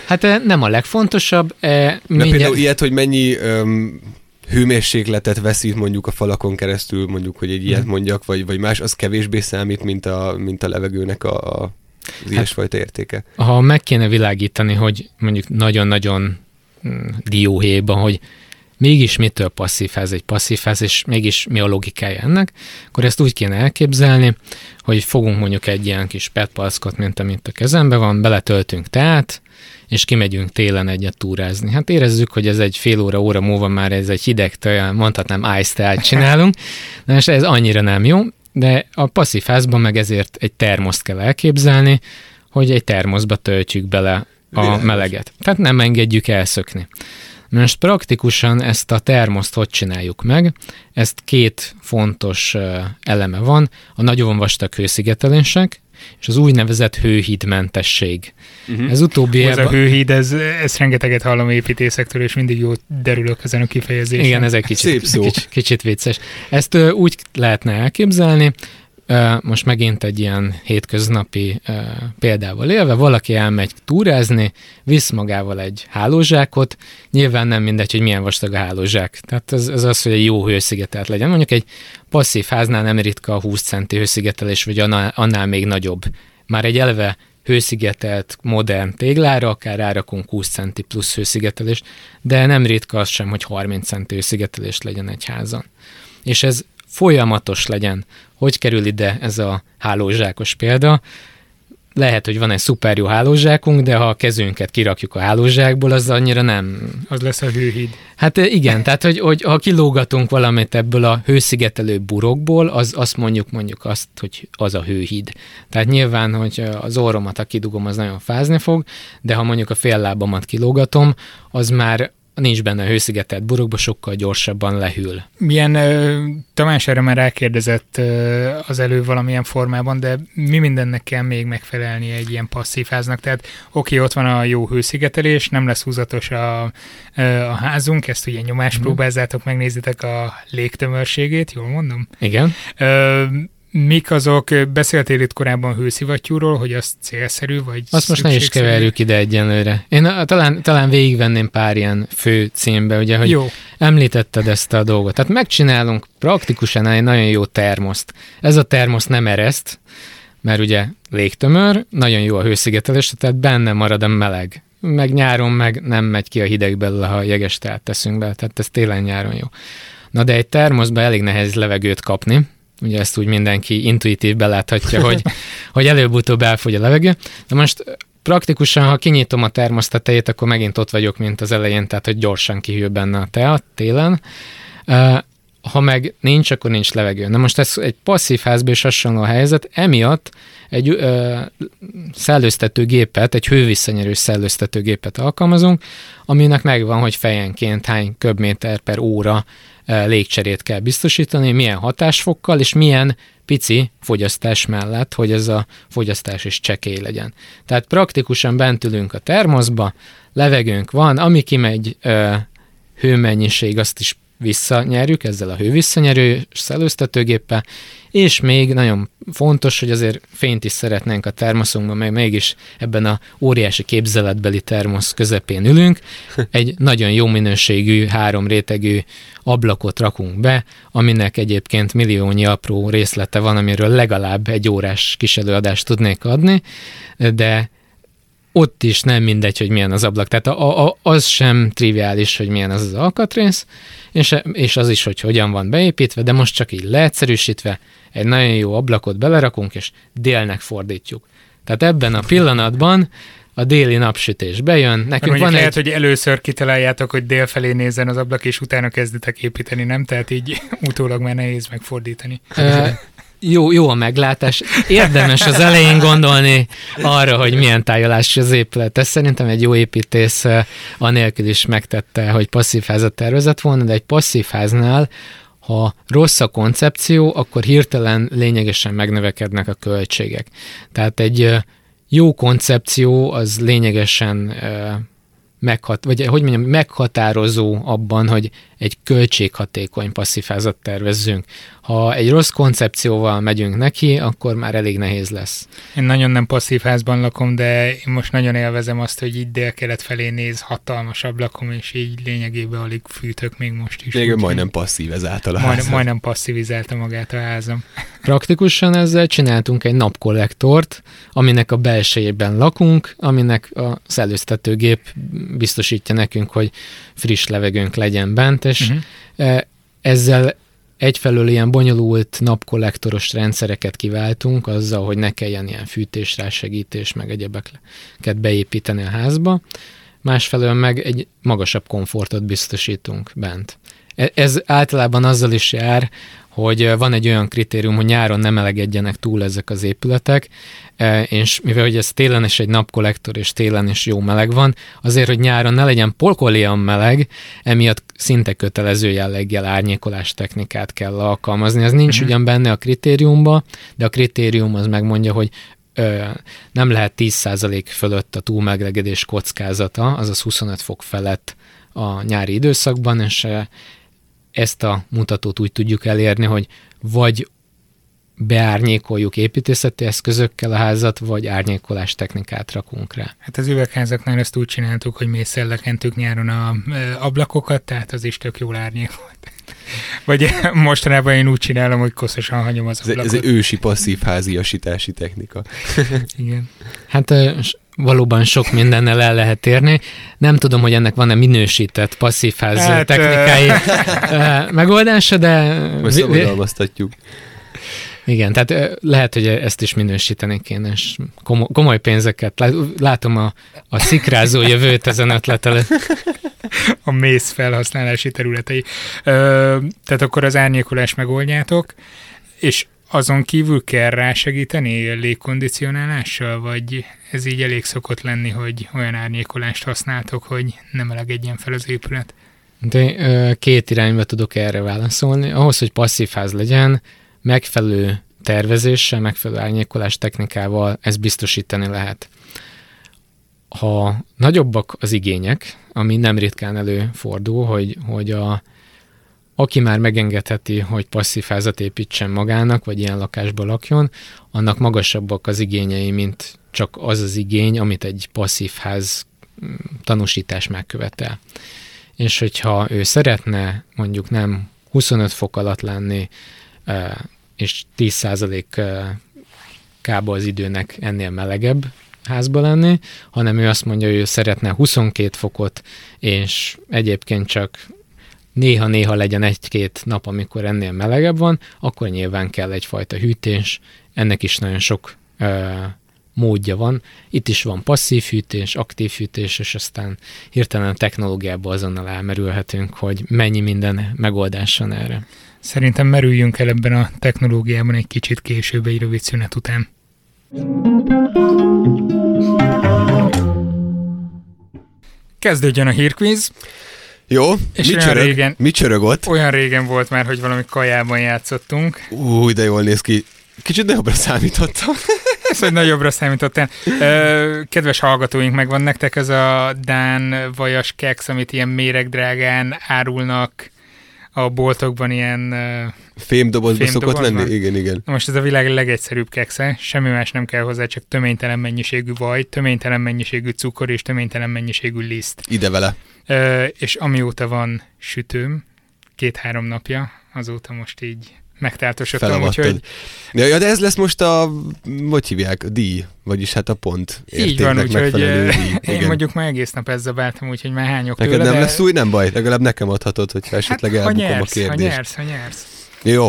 Speaker 2: hát, hát nem a legfontosabb.
Speaker 3: E, mindjárt... például ilyet, hogy mennyi um, hőmérsékletet veszít mondjuk a falakon keresztül, mondjuk, hogy egy ilyet mhm. mondjak, vagy, vagy más, az kevésbé számít, mint a, mint a levegőnek a, a az hát, ilyesfajta értéke.
Speaker 2: Ha meg kéne világítani, hogy mondjuk nagyon-nagyon mm, dióhéjban, hogy mégis mitől passzív ez egy passzív ez, és mégis mi a logikája ennek, akkor ezt úgy kéne elképzelni, hogy fogunk mondjuk egy ilyen kis petpalckot, mint amit a kezembe van, beletöltünk teát, és kimegyünk télen egyet túrázni. Hát érezzük, hogy ez egy fél óra, óra múlva már ez egy hideg teja, mondhatnám ice teát csinálunk, de most ez annyira nem jó, de a passzív házban meg ezért egy termoszt kell elképzelni, hogy egy termoszba töltjük bele a meleget. Tehát nem engedjük elszökni. Most praktikusan ezt a termoszt hogy csináljuk meg? Ezt két fontos eleme van, a nagyon vastag hőszigetelések, és az úgynevezett hőhídmentesség. Uh-huh. Ez utóbbi...
Speaker 1: Ez a hőhíd, ez, ez rengeteget hallom építészektől, és mindig jó derülök ezen a kifejezésen.
Speaker 2: Igen, ez egy kicsit, Szép szó. Kicsit, kicsit vicces. Ezt úgy lehetne elképzelni, most megint egy ilyen hétköznapi példával élve, valaki elmegy túrázni, visz magával egy hálózsákot, nyilván nem mindegy, hogy milyen vastag a hálózsák. Tehát ez, ez az, hogy egy jó hőszigetelt legyen. Mondjuk egy passzív háznál nem ritka a 20 centi hőszigetelés, vagy annál, annál még nagyobb. Már egy eleve hőszigetelt modern téglára, akár árakunk 20 centi plusz hőszigetelést, de nem ritka az sem, hogy 30 centi hőszigetelést legyen egy házon. És ez folyamatos legyen. Hogy kerül ide ez a hálózsákos példa? Lehet, hogy van egy szuper jó hálózsákunk, de ha a kezünket kirakjuk a hálózsákból, az annyira nem...
Speaker 1: Az lesz a hőhíd.
Speaker 2: Hát igen, tehát hogy, hogy ha kilógatunk valamit ebből a hőszigetelő burokból, az azt mondjuk mondjuk azt, hogy az a hőhíd. Tehát nyilván, hogy az orromat, ha kidugom, az nagyon fázni fog, de ha mondjuk a fél lábamat kilógatom, az már nincs benne hőszigetelt burokba, sokkal gyorsabban lehűl.
Speaker 1: Milyen, Tamás erre már rákérdezett az elő valamilyen formában, de mi mindennek kell még megfelelni egy ilyen passzív háznak? Tehát oké, ott van a jó hőszigetelés, nem lesz húzatos a, a házunk, ezt ugye nyomás mm. próbázzátok, megnézitek a légtömörségét, jól mondom?
Speaker 2: Igen.
Speaker 1: Mik azok, beszéltél itt korábban hőszivattyúról, hogy az célszerű, vagy
Speaker 2: Azt most ne is keverjük ide egyenlőre. Én a, talán, talán végigvenném pár ilyen fő címbe, ugye, hogy jó. említetted ezt a dolgot. Tehát megcsinálunk praktikusan egy nagyon jó termoszt. Ez a termosz nem ereszt, mert ugye légtömör, nagyon jó a hőszigetelés, tehát benne marad a meleg. Meg nyáron meg nem megy ki a hideg belőle, ha jeges teszünk be, tehát ez télen-nyáron jó. Na de egy termoszba elég nehéz levegőt kapni, Ugye ezt úgy mindenki intuitív beláthatja, hogy, <laughs> hogy előbb-utóbb elfogy a levegő. De most praktikusan, ha kinyitom a termosz tetejét, akkor megint ott vagyok, mint az elején, tehát hogy gyorsan kihűl benne a tea télen. Ha meg nincs, akkor nincs levegő. Na most ez egy passzív házban is hasonló a helyzet, emiatt egy ö, szellőztető gépet, egy hővisszanyerő szellőztető gépet alkalmazunk, aminek megvan, hogy fejenként hány köbméter per óra légcserét kell biztosítani, milyen hatásfokkal, és milyen pici fogyasztás mellett, hogy ez a fogyasztás is csekély legyen. Tehát praktikusan bent ülünk a termoszba, levegőnk van, ami kimegy ö, hőmennyiség, azt is visszanyerjük ezzel a hővisszanyerő szellőztetőgéppel, és még nagyon fontos, hogy azért fényt is szeretnénk a termoszunkban, meg mégis ebben a óriási képzeletbeli termosz közepén ülünk, egy nagyon jó minőségű, három rétegű ablakot rakunk be, aminek egyébként milliónyi apró részlete van, amiről legalább egy órás kiselőadást tudnék adni, de ott is nem mindegy, hogy milyen az ablak. Tehát a, a, az sem triviális, hogy milyen az az alkatrész, és, és az is, hogy hogyan van beépítve, de most csak így leegyszerűsítve egy nagyon jó ablakot belerakunk, és délnek fordítjuk. Tehát ebben a pillanatban a déli napsütés bejön.
Speaker 1: Nekünk van lehet, egy... hogy először kitaláljátok, hogy dél felé nézzen az ablak, és utána kezdetek építeni, nem? Tehát így utólag már nehéz megfordítani
Speaker 2: jó, jó a meglátás. Érdemes az elején gondolni arra, hogy milyen tájolás az épület. Ez szerintem egy jó építész anélkül is megtette, hogy passzív házat tervezett volna, de egy passzív háznál ha rossz a koncepció, akkor hirtelen lényegesen megnövekednek a költségek. Tehát egy jó koncepció az lényegesen meghat, vagy hogy mondjam, meghatározó abban, hogy egy költséghatékony passzifázat tervezzünk. Ha egy rossz koncepcióval megyünk neki, akkor már elég nehéz lesz.
Speaker 1: Én nagyon nem passzív házban lakom, de én most nagyon élvezem azt, hogy így dél-kelet felé néz hatalmas ablakom, és így lényegében alig fűtök még most is.
Speaker 3: Még majdnem passzív ezáltal a
Speaker 1: majdnem, majdnem passzivizálta magát a házam. <laughs>
Speaker 2: Praktikusan ezzel csináltunk egy napkollektort, aminek a belsejében lakunk, aminek a szellőztetőgép biztosítja nekünk, hogy friss levegőnk legyen bent, és uh-huh. ezzel egyfelől ilyen bonyolult napkollektoros rendszereket kiváltunk, azzal, hogy ne kelljen ilyen fűtés, segítés, meg egyebeket beépíteni a házba, másfelől meg egy magasabb komfortot biztosítunk bent. E, ez általában azzal is jár, hogy van egy olyan kritérium, hogy nyáron nem melegedjenek túl ezek az épületek, és mivel hogy ez télen is egy napkollektor, és télen is jó meleg van, azért, hogy nyáron ne legyen polkolian meleg, emiatt szinte kötelező jelleggel árnyékolás technikát kell alkalmazni. Ez nincs uh-huh. ugyan benne a kritériumba, de a kritérium az megmondja, hogy ö, nem lehet 10% fölött a túlmeglegedés kockázata, azaz 25 fok felett a nyári időszakban, és ezt a mutatót úgy tudjuk elérni, hogy vagy beárnyékoljuk építészeti eszközökkel a házat, vagy árnyékolás technikát rakunk rá.
Speaker 1: Hát az üvegházaknál ezt úgy csináltuk, hogy mészsel lekentük nyáron a ablakokat, tehát az is tök jól árnyékolt. <laughs> Vagy <laughs> mostanában én úgy csinálom, hogy koszosan hagyom az ablakot.
Speaker 3: Ez, ez ősi passzív háziasítási technika.
Speaker 1: Igen.
Speaker 2: Hát valóban sok mindennel el lehet érni. Nem tudom, hogy ennek van-e minősített passzívház hát, technikai megoldása, de...
Speaker 3: Most szabadalmaztatjuk.
Speaker 2: Igen, tehát lehet, hogy ezt is minősíteni kéne, és komoly pénzeket. Látom a, a szikrázó jövőt ezen ötletel.
Speaker 1: A mész felhasználási területei. Ö, tehát akkor az árnyékolás megoldjátok, és azon kívül kell rá segíteni légkondicionálással, vagy ez így elég szokott lenni, hogy olyan árnyékolást használtok, hogy nem melegedjen fel az épület?
Speaker 2: De két irányba tudok erre válaszolni. Ahhoz, hogy passzív ház legyen, megfelelő tervezéssel, megfelelő árnyékolás technikával ezt biztosítani lehet. Ha nagyobbak az igények, ami nem ritkán előfordul, hogy, hogy a, aki már megengedheti, hogy passzív házat építsen magának, vagy ilyen lakásba lakjon, annak magasabbak az igényei, mint csak az az igény, amit egy passzív ház mm, tanúsítás megkövetel. És hogyha ő szeretne mondjuk nem 25 fok alatt lenni, és 10% kába az időnek ennél melegebb házba lenni, hanem ő azt mondja, hogy ő szeretne 22 fokot, és egyébként csak néha-néha legyen egy-két nap, amikor ennél melegebb van, akkor nyilván kell egyfajta hűtés. Ennek is nagyon sok ö, módja van. Itt is van passzív fűtés, aktív fűtés, és aztán hirtelen a technológiából azonnal elmerülhetünk, hogy mennyi minden megoldás van erre.
Speaker 1: Szerintem merüljünk el ebben a technológiában egy kicsit később egy rövid szünet után. Kezdődjön a hírkvíz.
Speaker 3: Jó,
Speaker 1: És
Speaker 3: mi
Speaker 1: olyan
Speaker 3: csörög,
Speaker 1: régen-
Speaker 3: mi csörög ott?
Speaker 1: Olyan régen volt már, hogy valami kajában játszottunk.
Speaker 3: Új, de jól néz ki. Kicsit nagyobbra számítottam. <laughs>
Speaker 1: Ez, hogy nagyobbra számítottál. Ö, Kedves hallgatóink, megvan nektek ez a Dán vajas keks, amit ilyen méregdrágán árulnak a boltokban ilyen...
Speaker 3: Fémdobozba szokott
Speaker 1: Fémdobozban?
Speaker 3: lenni? Igen, igen.
Speaker 1: Na most ez a világ legegyszerűbb keksze, semmi más nem kell hozzá, csak töménytelen mennyiségű vaj, töménytelen mennyiségű cukor és töménytelen mennyiségű liszt.
Speaker 3: Ide vele.
Speaker 1: És amióta van sütőm, két-három napja, azóta most így megtáltosodtam, úgyhogy
Speaker 3: Ja, ja, de ez lesz most a, hogy hívják, a díj, vagyis hát a pont
Speaker 1: így van, úgyhogy én
Speaker 3: Igen.
Speaker 1: mondjuk már egész nap ezzel báltam, úgyhogy már hányok
Speaker 3: Neked
Speaker 1: tőle,
Speaker 3: nem
Speaker 1: de...
Speaker 3: lesz új, nem baj, legalább nekem adhatod, hogyha esetleg
Speaker 1: hát, ha
Speaker 3: elbukom
Speaker 1: nyersz,
Speaker 3: a
Speaker 1: ha
Speaker 3: kérdést.
Speaker 1: nyersz, ha nyersz.
Speaker 3: Jó,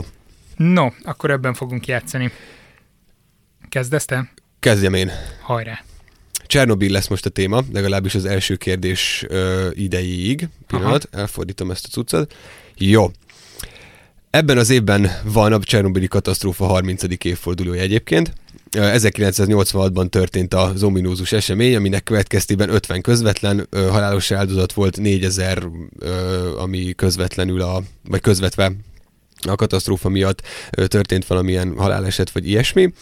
Speaker 1: No, akkor ebben fogunk játszani. Kezdesz te?
Speaker 3: kezdjem én.
Speaker 1: Hajrá.
Speaker 3: Csernobil lesz most a téma, legalábbis az első kérdés ö, idejéig. Pillanat, elfordítom ezt a cuccot. Jó. Ebben az évben van a Csernobili katasztrófa 30. évfordulója egyébként. Ö, 1986-ban történt az ominózus esemény, aminek következtében 50 közvetlen ö, halálos áldozat volt, 4000, ö, ami közvetlenül a, vagy közvetve a katasztrófa miatt ö, történt valamilyen haláleset vagy ilyesmi.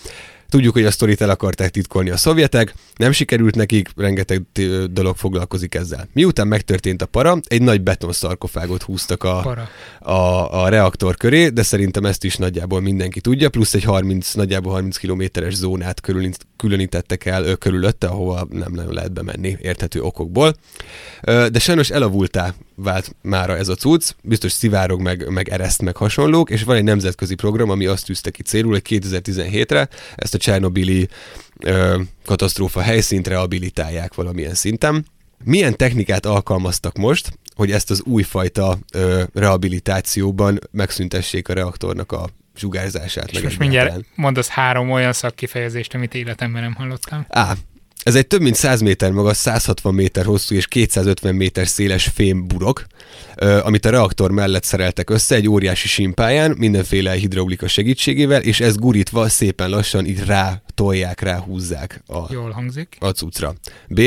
Speaker 3: Tudjuk, hogy a sztorit el akarták titkolni a szovjetek, nem sikerült nekik, rengeteg dolog foglalkozik ezzel. Miután megtörtént a para, egy nagy betonszarkofágot húztak a,
Speaker 1: Para.
Speaker 3: a, a reaktor köré, de szerintem ezt is nagyjából mindenki tudja, plusz egy 30, nagyjából 30 kilométeres zónát körülít, különítettek el ö, körülötte, ahova nem nagyon lehet bemenni érthető okokból. De sajnos elavultá vált mára ez a cucc, biztos szivárog, meg, meg ereszt, meg hasonlók, és van egy nemzetközi program, ami azt tűzte ki célul, hogy 2017-re ezt a Csernobili ö, katasztrófa helyszínt rehabilitálják valamilyen szinten. Milyen technikát alkalmaztak most, hogy ezt az újfajta ö, rehabilitációban megszüntessék a reaktornak a sugárzását?
Speaker 1: És
Speaker 3: meg
Speaker 1: most mindjárt mondasz három olyan szakkifejezést, amit életemben nem hallottam.
Speaker 3: Á, ez egy több mint 100 méter magas, 160 méter hosszú és 250 méter széles fém burok, amit a reaktor mellett szereltek össze egy óriási simpáján, mindenféle hidraulika segítségével, és ez gurítva szépen lassan itt rá tolják, rá húzzák a,
Speaker 1: Jól hangzik.
Speaker 3: a cuccra. B.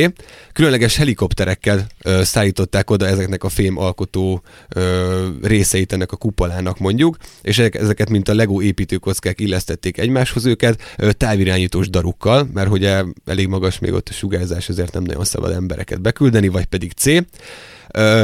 Speaker 3: Különleges helikopterekkel ö, szállították oda ezeknek a fém alkotó ö, részeit ennek a kupolának mondjuk, és ezek- ezeket, mint a Lego építőkockák illesztették egymáshoz őket ö, távirányítós darukkal, mert ugye elég magas még ott a sugárzás, ezért nem nagyon szabad embereket beküldeni, vagy pedig C.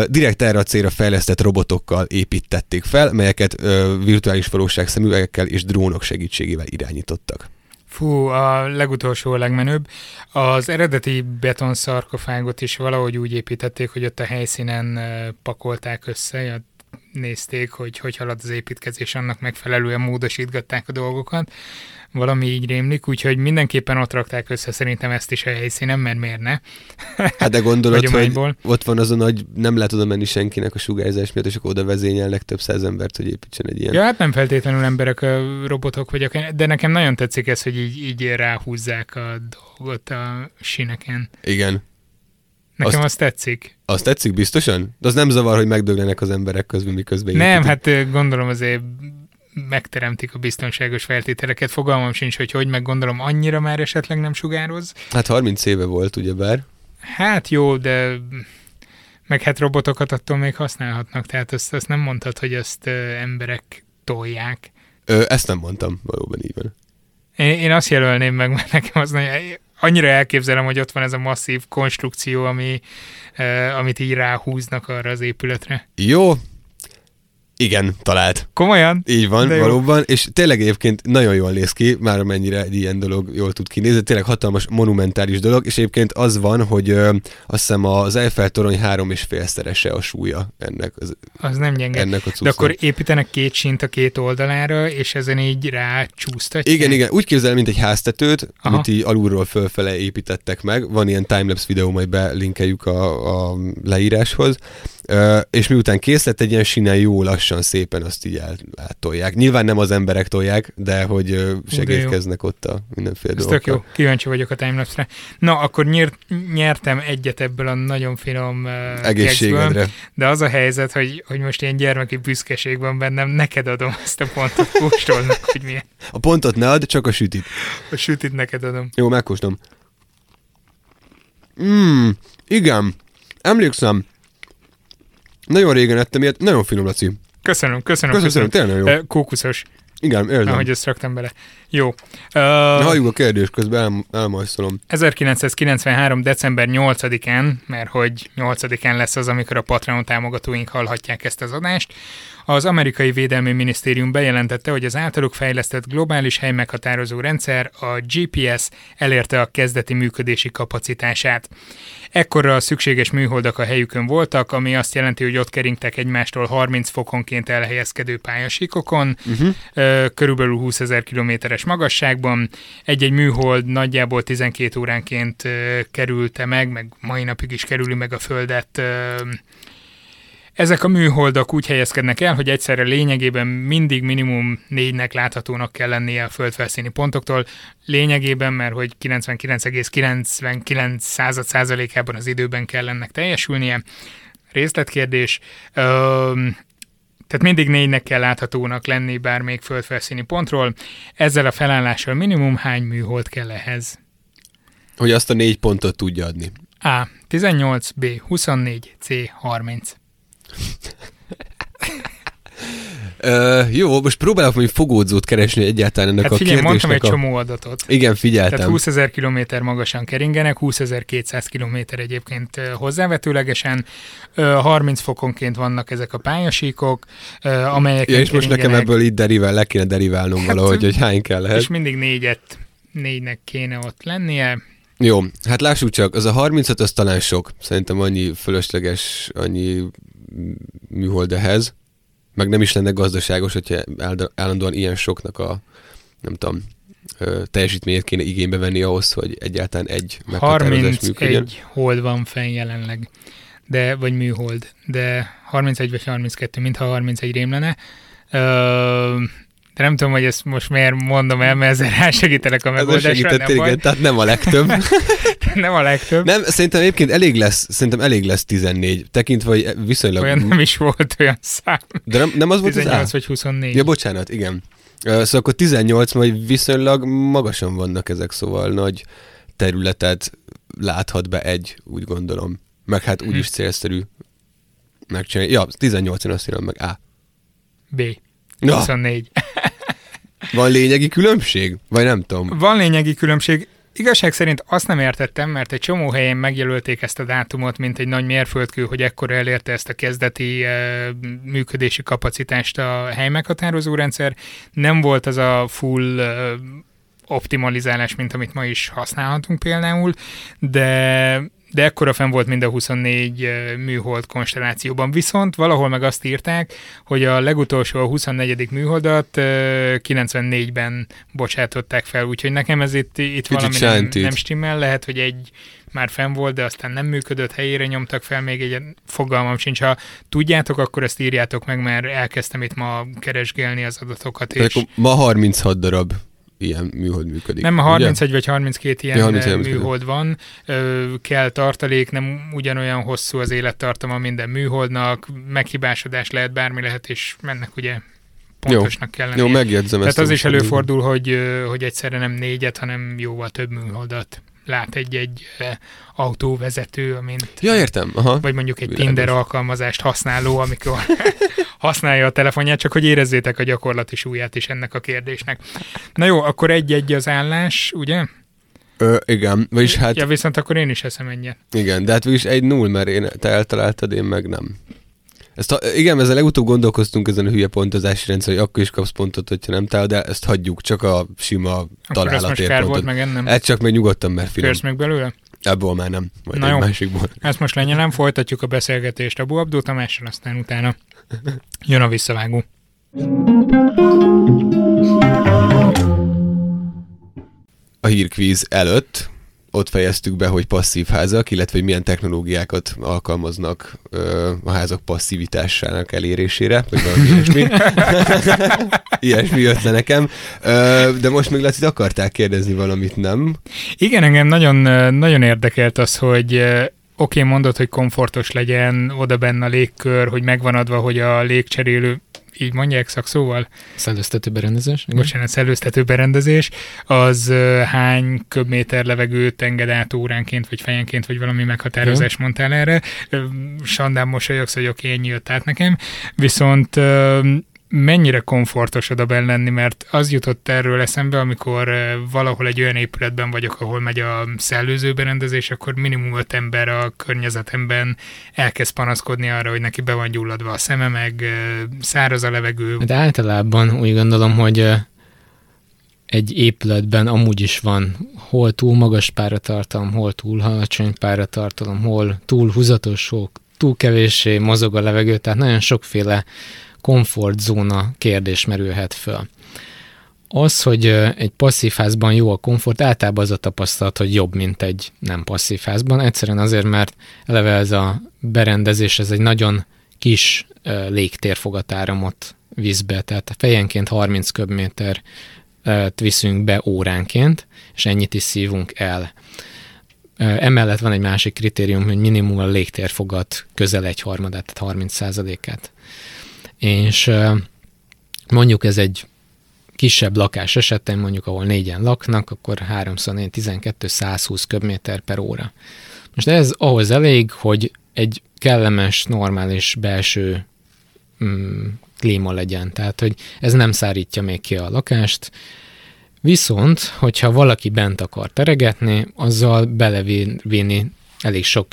Speaker 3: Direkt erre a célra fejlesztett robotokkal építették fel, melyeket virtuális valóság szemüvegekkel és drónok segítségével irányítottak.
Speaker 1: Fú, a legutolsó a legmenőbb. Az eredeti betonszarkofágot is valahogy úgy építették, hogy ott a helyszínen pakolták össze, nézték, hogy hogy halad az építkezés, annak megfelelően módosítgatták a dolgokat. Valami így rémlik, úgyhogy mindenképpen ott rakták össze szerintem ezt is a helyszínen, mert miért ne? <laughs>
Speaker 3: Hát de gondolod, hogy ott van az a nagy, nem lehet oda menni senkinek a sugárzás miatt, és akkor oda vezényelnek több száz embert, hogy építsen egy ilyen.
Speaker 1: Ja, hát nem feltétlenül emberek, robotok vagy akár, de nekem nagyon tetszik ez, hogy így, így ráhúzzák a dolgot a sineken.
Speaker 3: Igen.
Speaker 1: Nekem
Speaker 3: Azt-
Speaker 1: az tetszik.
Speaker 3: Azt tetszik biztosan? De az nem zavar, hogy megdöglenek az emberek közben, miközben
Speaker 1: Nem,
Speaker 3: építik.
Speaker 1: hát gondolom azért megteremtik a biztonságos feltételeket. Fogalmam sincs, hogy hogy, meg gondolom annyira már esetleg nem sugároz.
Speaker 3: Hát 30 éve volt, ugyebár.
Speaker 1: Hát jó, de meg hát robotokat attól még használhatnak, tehát azt, azt nem mondtad, hogy ezt ö, emberek tolják.
Speaker 3: Ö, ezt nem mondtam, valóban így van.
Speaker 1: Én, én azt jelölném meg, mert nekem az nagyon, annyira elképzelem, hogy ott van ez a masszív konstrukció, ami, uh, amit így ráhúznak arra az épületre.
Speaker 3: Jó, igen, talált.
Speaker 1: Komolyan?
Speaker 3: Így van,
Speaker 1: De jó.
Speaker 3: valóban, és tényleg egyébként nagyon jól néz ki, már amennyire egy ilyen dolog jól tud kinézni, tényleg hatalmas, monumentális dolog, és egyébként az van, hogy ö, azt hiszem az Eiffel torony három és félszerese a súlya ennek, az,
Speaker 1: Az nem gyenge.
Speaker 3: ennek a
Speaker 1: De
Speaker 3: cuccnak.
Speaker 1: akkor építenek két sint a két oldalára, és ezen így rácsúsztatják?
Speaker 3: Igen, igen, úgy képzelem, mint egy háztetőt.
Speaker 1: Aha.
Speaker 3: amit így alulról fölfele építettek meg. Van ilyen timelapse videó, majd belinkeljük a, a leíráshoz. És miután kész lett, egy ilyen sinen jó lassan szépen azt így áttolják. Nyilván nem az emberek tolják, de hogy segítkeznek ott a mindenféle
Speaker 1: Ez
Speaker 3: dolgokkal.
Speaker 1: tök jó, kíváncsi vagyok a timelapse-re. Na, akkor nyert, nyertem egyet ebből a nagyon finom uh, kekszből,
Speaker 3: Egészségedre.
Speaker 1: de az a helyzet, hogy, hogy most ilyen gyermeki büszkeség van bennem, neked adom ezt a pontot, kóstold meg, hogy milyen.
Speaker 3: A pontot ne add, csak a sütit.
Speaker 1: A sütit neked adom.
Speaker 3: Jó, megkóstom. Mm, igen. Emlékszem. Nagyon régen ettem ilyet. Nagyon finom, Laci.
Speaker 1: Köszönöm, köszönöm,
Speaker 3: Köszönöm,
Speaker 1: köszönöm.
Speaker 3: tényleg jó.
Speaker 1: Ö, Kókuszos,
Speaker 3: Igen, érzem.
Speaker 1: ahogy ezt raktam bele. Jó.
Speaker 3: Na,
Speaker 1: Uh,
Speaker 3: Halljuk a kérdést, közben el, elmajszolom.
Speaker 1: 1993. december 8-án, mert hogy 8-án lesz az, amikor a Patreon támogatóink hallhatják ezt az adást, az amerikai Védelmi Minisztérium bejelentette, hogy az általuk fejlesztett globális helymeghatározó rendszer, a GPS elérte a kezdeti működési kapacitását. Ekkorra a szükséges műholdak a helyükön voltak, ami azt jelenti, hogy ott keringtek egymástól 30 fokonként elhelyezkedő pályasíkokon,
Speaker 3: Uh-huh.
Speaker 1: körülbelül 20 ezer kilométeres magasságban. Egy-egy műhold nagyjából 12 óránként kerülte meg, meg mai napig is kerüli meg a Földet. Ezek a műholdak úgy helyezkednek el, hogy egyszerre lényegében mindig minimum négynek láthatónak kell lennie a földfelszíni pontoktól. Lényegében, mert hogy 99,99 század százalékában az időben kell ennek teljesülnie. Részletkérdés. Ö, tehát mindig négynek kell láthatónak lenni bármelyik földfelszíni pontról. Ezzel a felállással minimum hány műhold kell ehhez?
Speaker 3: Hogy azt a négy pontot tudja adni.
Speaker 1: A. 18, B. 24, C. 30.
Speaker 3: Ö, jó, most próbálok majd fogódzót keresni egyáltalán ennek
Speaker 1: Hát
Speaker 3: a
Speaker 1: figyelj, mondtam
Speaker 3: kérdésnek
Speaker 1: egy
Speaker 3: a...
Speaker 1: csomó adatot.
Speaker 3: Igen, figyeltem.
Speaker 1: Tehát 20 ezer kilométer magasan keringenek, 20 200 kilométer egyébként hozzávetőlegesen, Ö, 30 fokonként vannak ezek a pályasíkok, amelyek
Speaker 3: Ja, és most nekem ebből itt derivál, le kéne deriválnom
Speaker 1: Hát,
Speaker 3: valahogy, hogy hány kell
Speaker 1: És
Speaker 3: lehet.
Speaker 1: mindig négyet, négynek kéne ott lennie.
Speaker 3: Jó, hát lássuk csak, az a 35 az talán sok. Szerintem annyi fölösleges, annyi műhold ehhez. Meg nem is lenne gazdaságos, hogyha állandóan ilyen soknak a, nem tudom, teljesítményét kéne igénybe venni ahhoz, hogy egyáltalán egy meghatározás működjön.
Speaker 1: 31 hold van fenn jelenleg, de, vagy műhold, de 31 vagy 32, mintha 31 rém lenne. Ö, de nem tudom, hogy ezt most miért mondom el, mert ezzel rásegítelek a
Speaker 3: Ez
Speaker 1: megoldásra,
Speaker 3: segített
Speaker 1: nem,
Speaker 3: igen, tehát nem a legtöbb. <laughs>
Speaker 1: nem a legtöbb.
Speaker 3: nem, szerintem egyébként elég lesz, szerintem elég lesz 14, tekintve, hogy viszonylag...
Speaker 1: Olyan nem is volt olyan szám.
Speaker 3: De nem, nem az volt az
Speaker 1: 18
Speaker 3: A?
Speaker 1: vagy 24.
Speaker 3: Ja, bocsánat, igen. Szóval akkor 18, majd viszonylag magasan vannak ezek, szóval nagy területet láthat be egy, úgy gondolom. Meg hát
Speaker 1: Hm.
Speaker 3: úgyis célszerű megcsinálni. Ja, 18-on azt írom meg A.
Speaker 1: B.
Speaker 3: Ja,
Speaker 1: 24.
Speaker 3: van lényegi különbség? Vagy nem tudom.
Speaker 1: Van lényegi különbség. Igazság szerint azt nem értettem, mert egy csomó helyen megjelölték ezt a dátumot, mint egy nagy mérföldkő, hogy ekkor elérte ezt a kezdeti uh, működési kapacitást a helymeghatározó rendszer. Nem volt az a full uh, optimalizálás, mint amit ma is használhatunk például, de de ekkora fenn volt mind a 24 uh, műhold konstellációban. Viszont valahol meg azt írták, hogy a legutolsó, a 24. műholdat uh, 94-ben bocsátották fel, úgyhogy nekem ez itt, itt valami nem, nem stimmel. Lehet, hogy egy már fenn volt, de aztán nem működött, helyére nyomtak fel, még egy fogalmam sincs. Ha tudjátok, akkor ezt írjátok meg, mert elkezdtem itt ma keresgélni az adatokat. És
Speaker 3: ma 36 darab ilyen műhold működik.
Speaker 1: nem, a
Speaker 3: ugye?
Speaker 1: 31 vagy 32 ilyen
Speaker 3: Ja,
Speaker 1: ja,
Speaker 3: 31
Speaker 1: műhold van, ö, kell tartalék, nem ugyanolyan hosszú az élettartama minden műholdnak, meghibásodás lehet, bármi lehet, és mennek ugye pontosnak kell lennie.
Speaker 3: Jó, megjegyzem
Speaker 1: Tehát
Speaker 3: ezt.
Speaker 1: az
Speaker 3: a
Speaker 1: is előfordul, hogy, hogy egyszerre nem négyet, hanem jóval több műholdat lát egy-egy ö, autóvezető, amint
Speaker 3: Ja, értem. Aha.
Speaker 1: vagy mondjuk egy
Speaker 3: Világos.
Speaker 1: Tinder alkalmazást használó, amikor <laughs> használja a telefonját, csak hogy érezzétek a gyakorlati súlyát is ennek a kérdésnek. Na jó, akkor egy-egy az állás, ugye?
Speaker 3: Ö, igen, vagyis hát
Speaker 1: Ja, viszont akkor én is eszem ennyit.
Speaker 3: Igen, de hát végülis egy null, mert én, te eltaláltad, én meg nem. Ezt, ha- igen, ezzel legutóbb gondolkoztunk ezen a hülye pontozási rendszer, hogy akkor is kapsz pontot, hogyha nem talál, de ezt hagyjuk, csak a sima találatért pontot.
Speaker 1: meg ennem.
Speaker 3: Ez csak meg nyugodtan, mert finom.
Speaker 1: Férsz meg belőle?
Speaker 3: Ebből már nem, majd
Speaker 1: Na
Speaker 3: egy
Speaker 1: jó.
Speaker 3: másikból.
Speaker 1: Ezt most lenyelem, folytatjuk a beszélgetést Abu Abdul Tamással, aztán utána jön a visszavágó.
Speaker 3: A hírkvíz előtt ott fejeztük be, hogy passzív házak, illetve hogy milyen technológiákat alkalmaznak ö, a házak passzivitásának elérésére, vagy valami <laughs> ilyesmi. <laughs> ilyesmi jött le nekem. Ö, de most még Laci, akartál kérdezni valamit, nem?
Speaker 1: Igen, engem nagyon, nagyon érdekelt az, hogy oké, okay, mondod, hogy komfortos legyen oda benne a légkör, hogy megvan adva, hogy a légcserélő így mondják szakszóval?
Speaker 2: Szellőztető berendezés.
Speaker 1: Igen. Bocsánat, szellőztető berendezés. Az hány köbméter levegőt enged át óránként, vagy fejenként, vagy valami meghatározás mondtál erre. Sandán mosolyogsz, hogy oké, okay, ennyi jött át nekem. Viszont mennyire komfortos oda benn lenni, mert az jutott erről eszembe, amikor valahol egy olyan épületben vagyok, ahol megy a szellőző berendezés, akkor minimum öt ember a környezetemben elkezd panaszkodni arra, hogy neki be van gyulladva a szeme, meg száraz a levegő.
Speaker 2: De általában úgy gondolom, hogy egy épületben amúgy is van hol túl magas páratartalom, hol túl alacsony páratartalom, hol túl húzatos, hol túl kevéssé mozog a levegő, tehát nagyon sokféle komfortzóna kérdés merülhet föl. Az, hogy egy passzív házban jó a komfort, általában az a tapasztalat, hogy jobb, mint egy nem passzív házban. Egyszerűen azért, mert eleve ez a berendezés, ez egy nagyon kis légtérfogatáramot visz be, tehát fejenként 30 köbméter viszünk be óránként, és ennyit is szívunk el. Emellett van egy másik kritérium, hogy minimum a légtérfogat közel egy harmadát, tehát 30 százalékát és mondjuk ez egy kisebb lakás esetén, mondjuk ahol négyen laknak, akkor 3 12 120 köbméter per óra. Most ez ahhoz elég, hogy egy kellemes, normális belső mm, klíma legyen. Tehát, hogy ez nem szárítja még ki a lakást, Viszont, hogyha valaki bent akar teregetni, azzal belevinni elég sok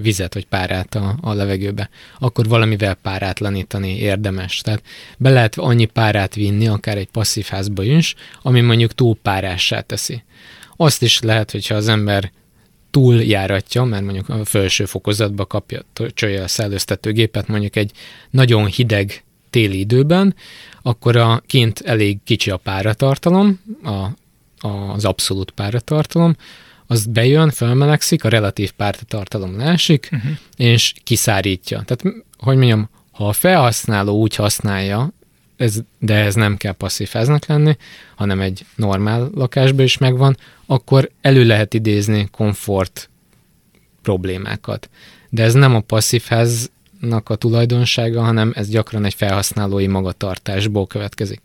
Speaker 2: vizet vagy párát a, a levegőbe, akkor valamivel párátlanítani érdemes. Tehát be lehet annyi párát vinni, akár egy passzív házba is, ami mondjuk túl párássá teszi. Azt is lehet, hogyha az ember túl járatja, mert mondjuk a felső fokozatba kapja, csölje a szellőztetőgépet mondjuk egy nagyon hideg téli időben, akkor a kint elég kicsi a páratartalom, a, az abszolút páratartalom, az bejön, felmelegszik, a relatív pártatartalom lásik, uh-huh. és kiszárítja. Tehát, hogy mondjam, ha a felhasználó úgy használja, ez, de ez nem kell passzív háznak lenni, hanem egy normál lakásban is megvan, akkor elő lehet idézni komfort problémákat. De ez nem a passzív háznak a tulajdonsága, hanem ez gyakran egy felhasználói magatartásból következik.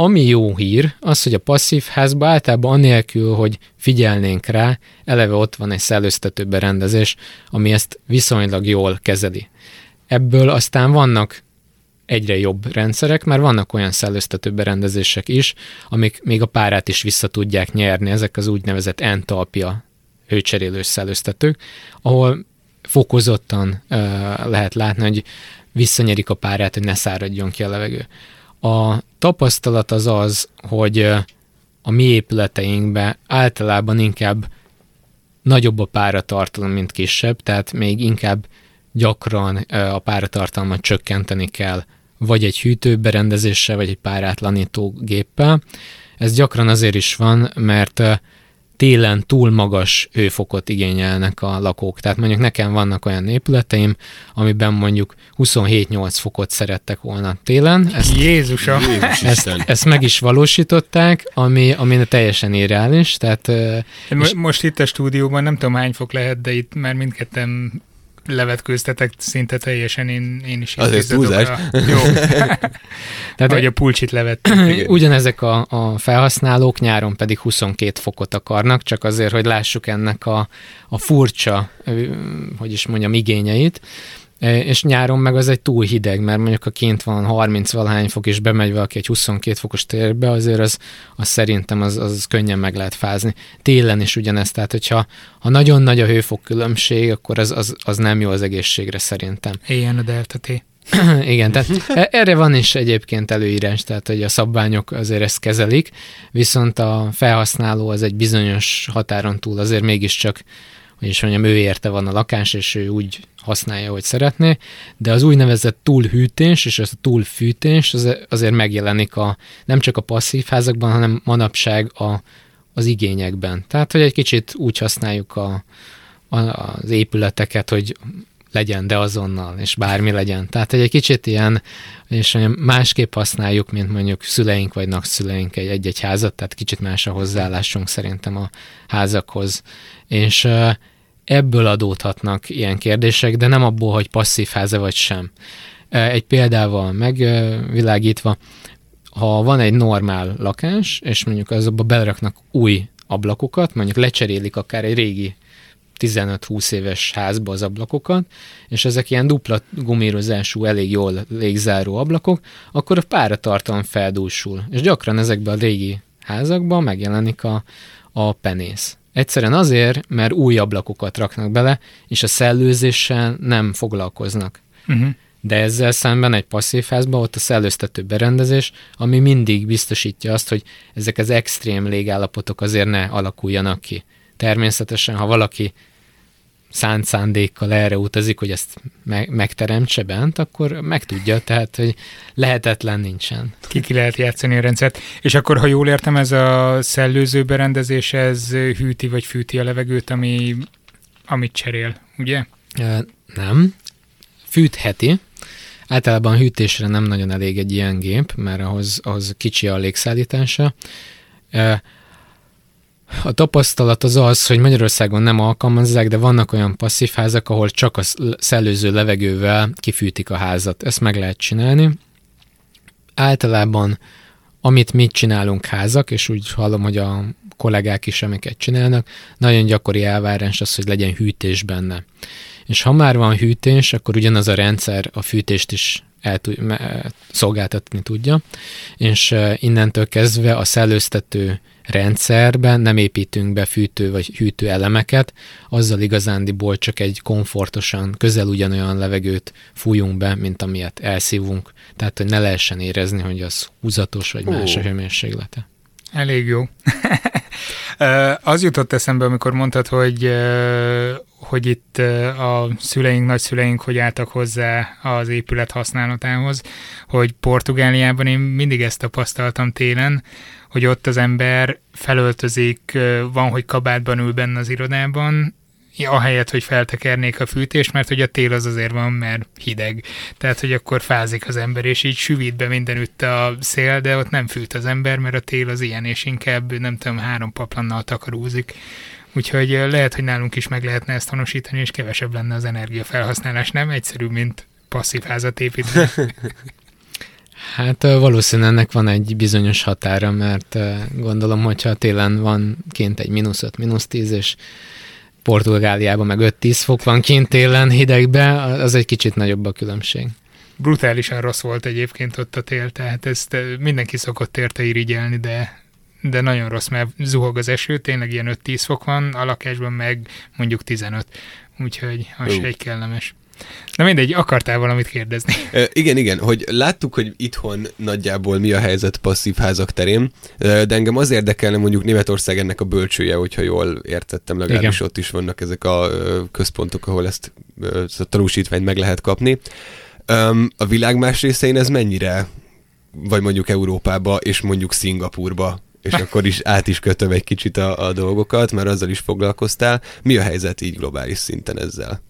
Speaker 2: Ami jó hír, az, hogy a passzív házban általában anélkül, hogy figyelnénk rá, eleve ott van egy szellőztető berendezés, ami ezt viszonylag jól kezeli. Ebből aztán vannak egyre jobb rendszerek, mert vannak olyan szellőztető berendezések is, amik még a párát is vissza tudják nyerni, ezek az úgynevezett entalpia hőcserélős szellőztetők, ahol fokozottan uh, lehet látni, hogy visszanyerik a párát, hogy ne száradjon ki a levegő. A tapasztalat az az, hogy a mi épületeinkben általában inkább nagyobb a páratartalom, mint kisebb, tehát még inkább gyakran a páratartalmat csökkenteni kell, vagy egy hűtőberendezéssel, vagy egy párátlanító géppel. Ez gyakran azért is van, mert télen túl magas hőfokot igényelnek a lakók. Tehát mondjuk nekem vannak olyan épületeim, amiben mondjuk 27-8 fokot szerettek volna télen.
Speaker 1: Ezt, Jézusa!
Speaker 2: Ezt, ezt meg is valósították, ami, ami teljesen irreális. Tehát,
Speaker 1: Most, most itt a stúdióban nem tudom hány fok lehet, de itt már mindketten levetkőztetek szinte teljesen, én, én is
Speaker 3: Azért túlzás. <laughs>
Speaker 1: Jó. Tehát, Vagy a pulcsit levett. <clears throat>
Speaker 2: Ugyanezek a, a felhasználók nyáron pedig 22 fokot akarnak, csak azért, hogy lássuk ennek a, a furcsa, hogy is mondjam, igényeit. És nyáron meg az egy túl hideg, mert mondjuk a kint van 30 valahány fok, és bemegy valaki egy 22 fokos térbe, azért az, az szerintem az, az könnyen meg lehet fázni. Télen is ugyanezt, tehát hogyha ha nagyon nagy a hőfok különbség, akkor az, az, az nem jó az egészségre szerintem. <clears throat>
Speaker 1: Ilyen a delta T.
Speaker 2: Igen, tehát e, erre van is egyébként előírás, tehát hogy a szabványok azért ezt kezelik, viszont a felhasználó az egy bizonyos határon túl azért mégiscsak is mondjam, ő érte van a lakás, és ő úgy használja, hogy szeretné, de az úgynevezett túlhűtés és az a túlfűtés az azért megjelenik a, nem csak a passzív házakban, hanem manapság a, az igényekben. Tehát, hogy egy kicsit úgy használjuk a, a, az épületeket, hogy legyen, de azonnal, és bármi legyen. Tehát egy, egy kicsit ilyen, és másképp használjuk, mint mondjuk szüleink vagy nagyszüleink egy, egy-egy házat, tehát kicsit más a hozzáállásunk szerintem a házakhoz. És ebből adódhatnak ilyen kérdések, de nem abból, hogy passzív háza vagy sem. Egy példával megvilágítva, ha van egy normál lakás, és mondjuk azokba beleraknak új ablakokat, mondjuk lecserélik akár egy régi 15-20 éves házba az ablakokat, és ezek ilyen dupla gumírozású, elég jól légzáró ablakok, akkor a páratartalom feldúsul. És gyakran ezekben a régi házakban megjelenik a, a penész. Egyszerűen azért, mert új ablakokat raknak bele, és a szellőzéssel nem foglalkoznak. Uh-huh. De ezzel szemben egy passzív házban ott a szellőztető berendezés, ami mindig biztosítja azt, hogy ezek az extrém légállapotok azért ne alakuljanak ki. Természetesen, ha valaki szánt szándékkal erre utazik, hogy ezt me- megteremtse bent, akkor megtudja, tehát, hogy lehetetlen nincsen.
Speaker 1: Ki ki lehet játszani a rendszert. És akkor, ha jól értem, ez a szellőző berendezés, ez hűti vagy fűti a levegőt, ami, amit cserél, ugye?
Speaker 2: Nem. Fűtheti. Általában hűtésre nem nagyon elég egy ilyen gép, mert ahhoz, ahhoz kicsi a légszállítása. A tapasztalat az az, hogy Magyarországon nem alkalmazzák, de vannak olyan passzív házak, ahol csak a szellőző levegővel kifűtik a házat. Ezt meg lehet csinálni. Általában, amit mi csinálunk házak, és úgy hallom, hogy a kollégák is, amiket csinálnak, nagyon gyakori elvárás az, hogy legyen hűtés benne. És ha már van hűtés, akkor ugyanaz a rendszer a fűtést is el tud, szolgáltatni tudja, és innentől kezdve a szellőztető rendszerben nem építünk be fűtő vagy hűtő elemeket, azzal igazándiból csak egy komfortosan, közel ugyanolyan levegőt fújunk be, mint amilyet elszívunk, tehát hogy ne lehessen érezni, hogy az húzatos vagy más a hőmérséklete.
Speaker 1: Elég jó. <laughs> az jutott eszembe, amikor mondtad, hogy, hogy itt a szüleink, nagyszüleink hogy álltak hozzá az épület használatához, hogy Portugáliában én mindig ezt tapasztaltam télen, hogy ott az ember felöltözik, van, hogy kabátban ül benne az irodában, ahelyett, hogy feltekernék a fűtést, mert hogy a tél az azért van, mert hideg. Tehát, hogy akkor fázik az ember, és így süvít be mindenütt a szél, de ott nem fűt az ember, mert a tél az ilyen, és inkább, nem tudom, három paplannal takarózik. Úgyhogy lehet, hogy nálunk is meg lehetne ezt honosítani, és kevesebb lenne az energiafelhasználás. Nem egyszerű, mint passzív házat építeni. <laughs>
Speaker 2: Hát valószínűleg ennek van egy bizonyos határa, mert gondolom, hogyha télen van kint egy mínusz 5, mínusz 10, és Portugáliában meg 5-10 fok van kint télen hidegbe, az egy kicsit nagyobb a különbség.
Speaker 1: Brutálisan rossz volt egyébként ott a tél, tehát ezt mindenki szokott érte irigyelni, de, de nagyon rossz, mert zuhog az eső, tényleg ilyen 5-10 fok van, a lakásban meg mondjuk 15, úgyhogy az uh. egy kellemes. Na mindegy, akartál valamit kérdezni.
Speaker 3: E, igen, igen, hogy láttuk, hogy itthon nagyjából mi a helyzet passzív házak terén, de engem az érdekelne mondjuk Németország ennek a bölcsője, hogyha jól értettem, legalábbis igen. ott is vannak ezek a központok, ahol ezt a tanúsítványt meg lehet kapni. A világ más részein ez mennyire, vagy mondjuk Európába, és mondjuk Szingapurba és akkor is át is kötöm egy kicsit a, a dolgokat, mert azzal is foglalkoztál. Mi a helyzet így globális szinten ezzel?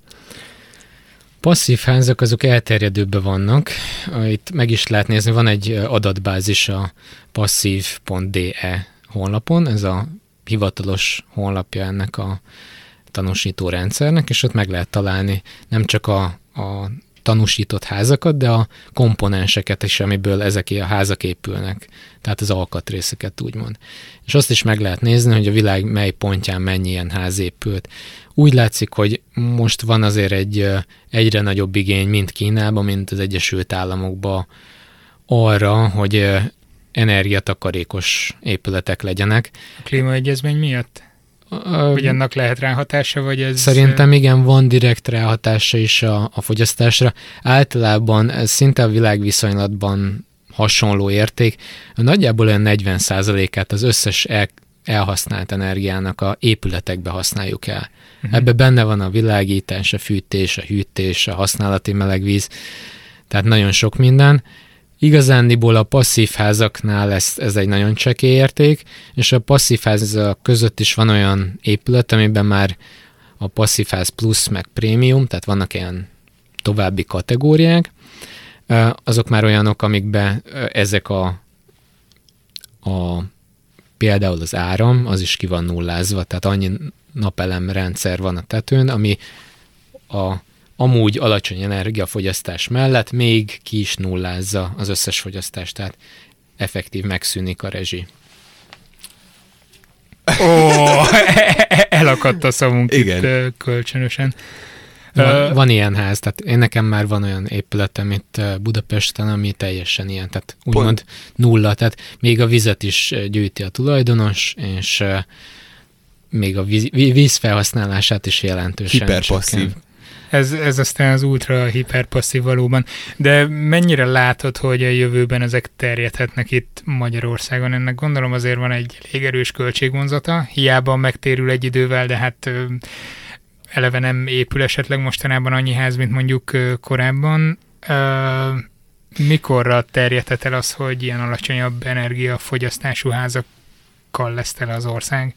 Speaker 2: Passzív házak azok elterjedőbben vannak. Itt meg is lehet nézni, van egy adatbázis a passzív.de honlapon, ez a hivatalos honlapja ennek a tanúsító rendszernek, és ott meg lehet találni nem csak a, a tanúsított házakat, de a komponenseket is, amiből ezek a házak épülnek, tehát az alkatrészeket úgymond. És azt is meg lehet nézni, hogy a világ mely pontján mennyi ilyen ház épült. Úgy látszik, hogy most van azért egy egyre nagyobb igény, mint Kínában, mint az Egyesült Államokban arra, hogy energiatakarékos épületek legyenek.
Speaker 1: A klímaegyezmény miatt? Hogy ennek lehet ráhatása, vagy ez...
Speaker 2: Szerintem igen, van direkt ráhatása is a, a fogyasztásra. Általában ez szinte a világviszonylatban hasonló érték. Nagyjából olyan 40%-át az összes el, elhasznált energiának a épületekbe használjuk el. Uh-huh. Ebbe benne van a világítás, a fűtés, a hűtés, a használati melegvíz, tehát nagyon sok minden, Igazándiból a passzív házaknál ez, ez egy nagyon csekély érték, és a passzív házak között is van olyan épület, amiben már a passzív ház plusz meg prémium, tehát vannak ilyen további kategóriák, azok már olyanok, amikben ezek a, a például az áram, az is ki van nullázva, tehát annyi napelem rendszer van a tetőn, ami a amúgy alacsony energiafogyasztás mellett még ki is nullázza az összes fogyasztást, tehát effektív megszűnik a rezsi.
Speaker 1: Ó, <laughs> elakadt a szavunk Igen. itt kölcsönösen.
Speaker 2: Van, van ilyen ház, tehát én nekem már van olyan épületem itt Budapesten, ami teljesen ilyen, tehát úgymond nulla, tehát még a vizet is gyűjti a tulajdonos, és még a víz, vízfelhasználását is jelentősen
Speaker 3: Hiperpasszív.
Speaker 1: Ez, ez aztán az ultra hiperpasszív valóban. De mennyire látod, hogy a jövőben ezek terjedhetnek itt Magyarországon? Ennek gondolom azért van egy elég erős költségvonzata, hiába megtérül egy idővel, de hát eleve nem épül esetleg mostanában annyi ház, mint mondjuk korábban. Mikorra terjedhet el az, hogy ilyen alacsonyabb energiafogyasztású házakkal lesz tele az ország?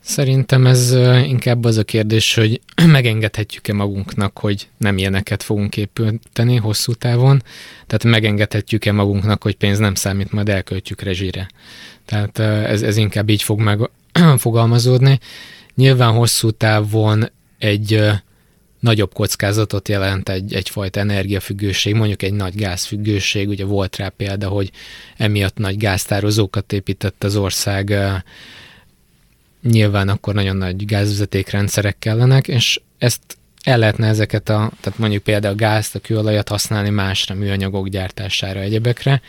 Speaker 2: Szerintem ez inkább az a kérdés, hogy <clears throat> megengedhetjük-e magunknak, hogy nem ilyeneket fogunk építeni hosszú távon, tehát megengedhetjük-e magunknak, hogy pénz nem számít, majd elköltjük rezsire. Tehát ez, ez inkább így fog megfogalmazódni. <clears throat> Nyilván hosszú távon egy nagyobb kockázatot jelent egy, egyfajta energiafüggőség, mondjuk egy nagy gázfüggőség, ugye volt rá példa, hogy emiatt nagy gáztározókat épített az ország, nyilván akkor nagyon nagy gázvezetékrendszerek kellenek, és ezt el lehetne ezeket a, tehát mondjuk például a gázt, a kőolajat használni másra, műanyagok gyártására, egyebekre,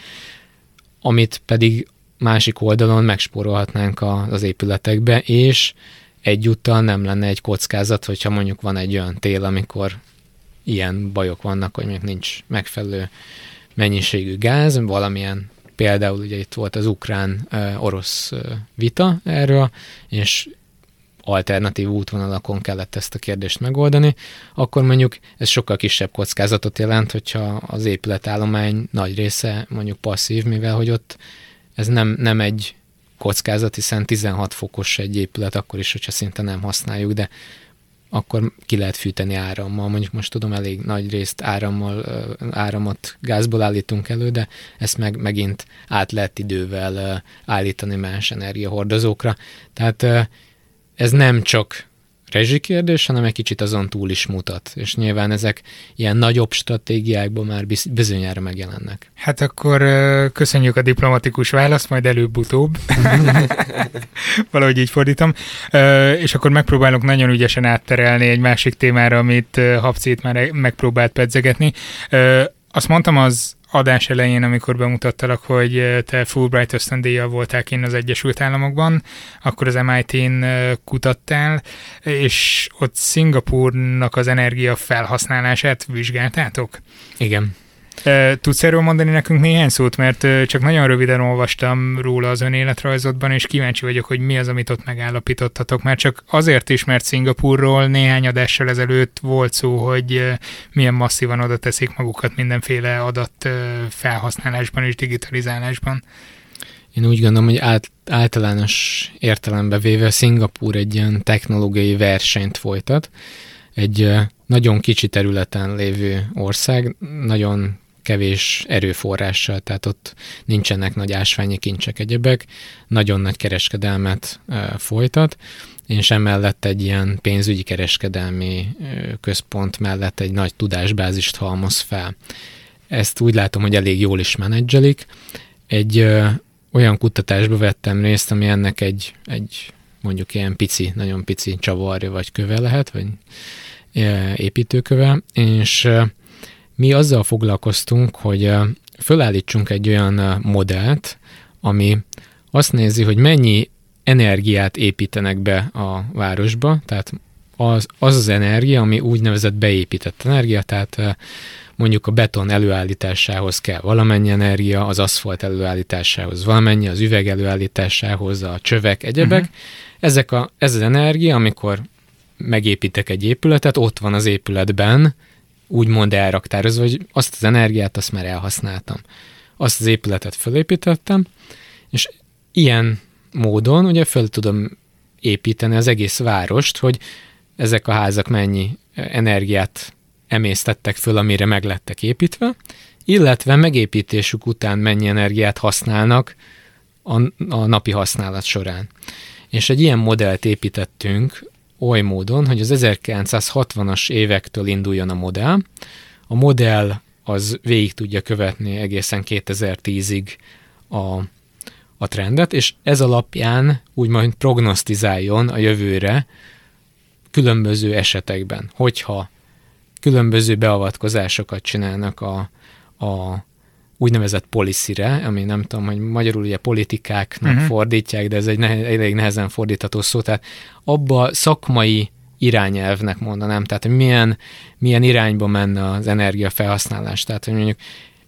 Speaker 2: amit pedig másik oldalon megspórolhatnánk az épületekbe, és egyúttal nem lenne egy kockázat, hogyha mondjuk van egy olyan tél, amikor ilyen bajok vannak, hogy még nincs megfelelő mennyiségű gáz, valamilyen például ugye itt volt az ukrán-orosz vita erről, és alternatív útvonalakon kellett ezt a kérdést megoldani, akkor mondjuk ez sokkal kisebb kockázatot jelent, hogyha az épületállomány nagy része mondjuk passzív, mivel hogy ott ez nem, nem egy kockázat, hiszen 16 fokos egy épület, akkor is, hogyha szinte nem használjuk, de akkor ki lehet fűteni árammal. Mondjuk most tudom, elég nagy részt árammal, áramot gázból állítunk elő, de ezt meg, megint át lehet idővel állítani más energiahordozókra. Tehát ez nem csak rezsikérdés, hanem egy kicsit azon túl is mutat. És nyilván ezek ilyen nagyobb stratégiákban már bizonyára megjelennek.
Speaker 1: Hát akkor köszönjük a diplomatikus választ, majd előbb-utóbb. <laughs> Valahogy így fordítom. És akkor megpróbálunk nagyon ügyesen átterelni egy másik témára, amit Habcét már megpróbált pedzegetni. Azt mondtam az adás elején, amikor bemutattalak, hogy eh, te Fulbright ösztöndíjjal voltál kint az Egyesült Államokban, akkor az MIT-n eh, kutattál, és ott Szingapúrnak az energia felhasználását vizsgáltátok?
Speaker 2: Igen.
Speaker 1: Tudsz erről mondani nekünk néhány szót, mert csak nagyon röviden olvastam róla az önéletrajzotban, és kíváncsi vagyok, hogy mi az, amit ott megállapítottatok. Már csak azért is, mert Szingapurról néhány adással ezelőtt volt szó, hogy milyen masszívan oda teszik magukat mindenféle adat felhasználásban és digitalizálásban.
Speaker 2: Én úgy gondolom, hogy át, általános értelembe véve Szingapúr egy ilyen technológiai versenyt folytat. Egy nagyon kicsi területen lévő ország, nagyon kevés erőforrással, tehát ott nincsenek nagy ásványi kincsek egyebek, nagyon nagy kereskedelmet folytat, és emellett egy ilyen pénzügyi kereskedelmi központ mellett egy nagy tudásbázist halmoz fel. Ezt úgy látom, hogy elég jól is menedzselik. Egy ö, olyan kutatásba vettem részt, ami ennek egy, egy mondjuk ilyen pici, nagyon pici csavarja vagy köve lehet, vagy építőköve, és mi azzal foglalkoztunk, hogy fölállítsunk egy olyan modellt, ami azt nézi, hogy mennyi energiát építenek be a városba, tehát az az, az energia, ami úgynevezett beépített energia, tehát mondjuk a beton előállításához kell valamennyi energia, az aszfalt előállításához valamennyi, az üveg előállításához, a csövek, egyebek. Uh-huh. Ezek a, ez az energia, amikor megépítek egy épületet, ott van az épületben, úgymond elraktározva, hogy azt az energiát azt már elhasználtam. azt az épületet fölépítettem, és ilyen módon ugye föl tudom építeni az egész várost, hogy ezek a házak mennyi energiát emésztettek föl, amire meg lettek építve, illetve megépítésük után mennyi energiát használnak a, a napi használat során. És egy ilyen modellt építettünk oly módon, hogy az 1960-as évektől induljon a modell. A modell az végig tudja követni egészen 2010-ig a, a trendet, és ez alapján úgymond prognosztizáljon a jövőre különböző esetekben, hogyha különböző beavatkozásokat csinálnak a, a úgynevezett policyre, ami nem tudom, hogy magyarul ugye politikáknak uh-huh. fordítják, de ez egy ne- elég nehezen fordítható szó, tehát abba szakmai irányelvnek mondanám, tehát hogy milyen, milyen irányba menne az energiafelhasználás, tehát hogy mondjuk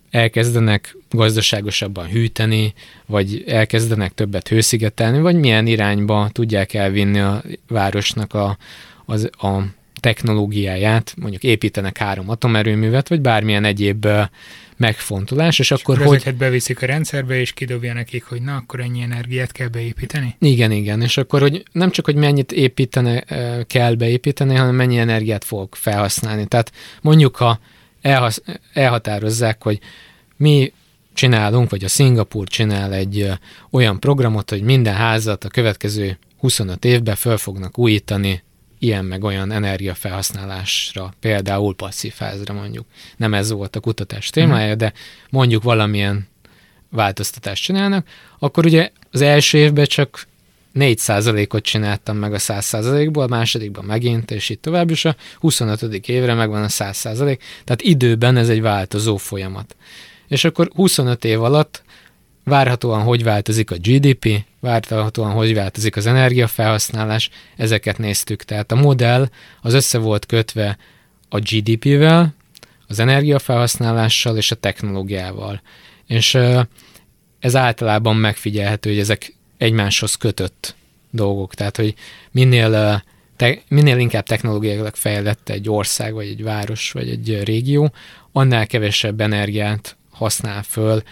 Speaker 2: elkezdenek gazdaságosabban hűteni, vagy elkezdenek többet hőszigetelni, vagy milyen irányba tudják elvinni a városnak a, az, a technológiáját, mondjuk építenek három atomerőművet, vagy bármilyen egyéb megfontolás, és, és akkor
Speaker 1: hogy... Beviszik a rendszerbe, és kidobja nekik, hogy na, akkor ennyi energiát kell beépíteni?
Speaker 2: Igen, igen, és akkor hogy nem csak, hogy mennyit építene, kell beépíteni, hanem mennyi energiát fog felhasználni. Tehát mondjuk, ha elhasz, elhatározzák, hogy mi csinálunk, vagy a Szingapur csinál egy olyan programot, hogy minden házat a következő 25 évben föl fognak újítani ilyen meg olyan energiafelhasználásra, például passzív házra mondjuk. Nem ez volt a kutatás témája, de mondjuk valamilyen változtatást csinálnak, akkor ugye az első évben csak 4%-ot csináltam meg a 100%-ból, a másodikban megint, és itt tovább, is a 25. évre megvan a 100%, tehát időben ez egy változó folyamat. És akkor 25 év alatt várhatóan hogy változik a GDP, várhatóan hogy változik az energiafelhasználás, ezeket néztük. Tehát a modell az össze volt kötve a GDP-vel, az energiafelhasználással és a technológiával. És ez általában megfigyelhető, hogy ezek egymáshoz kötött dolgok. Tehát, hogy minél, te, minél inkább technológiailag fejlett egy ország, vagy egy város, vagy egy régió, annál kevesebb energiát használ föl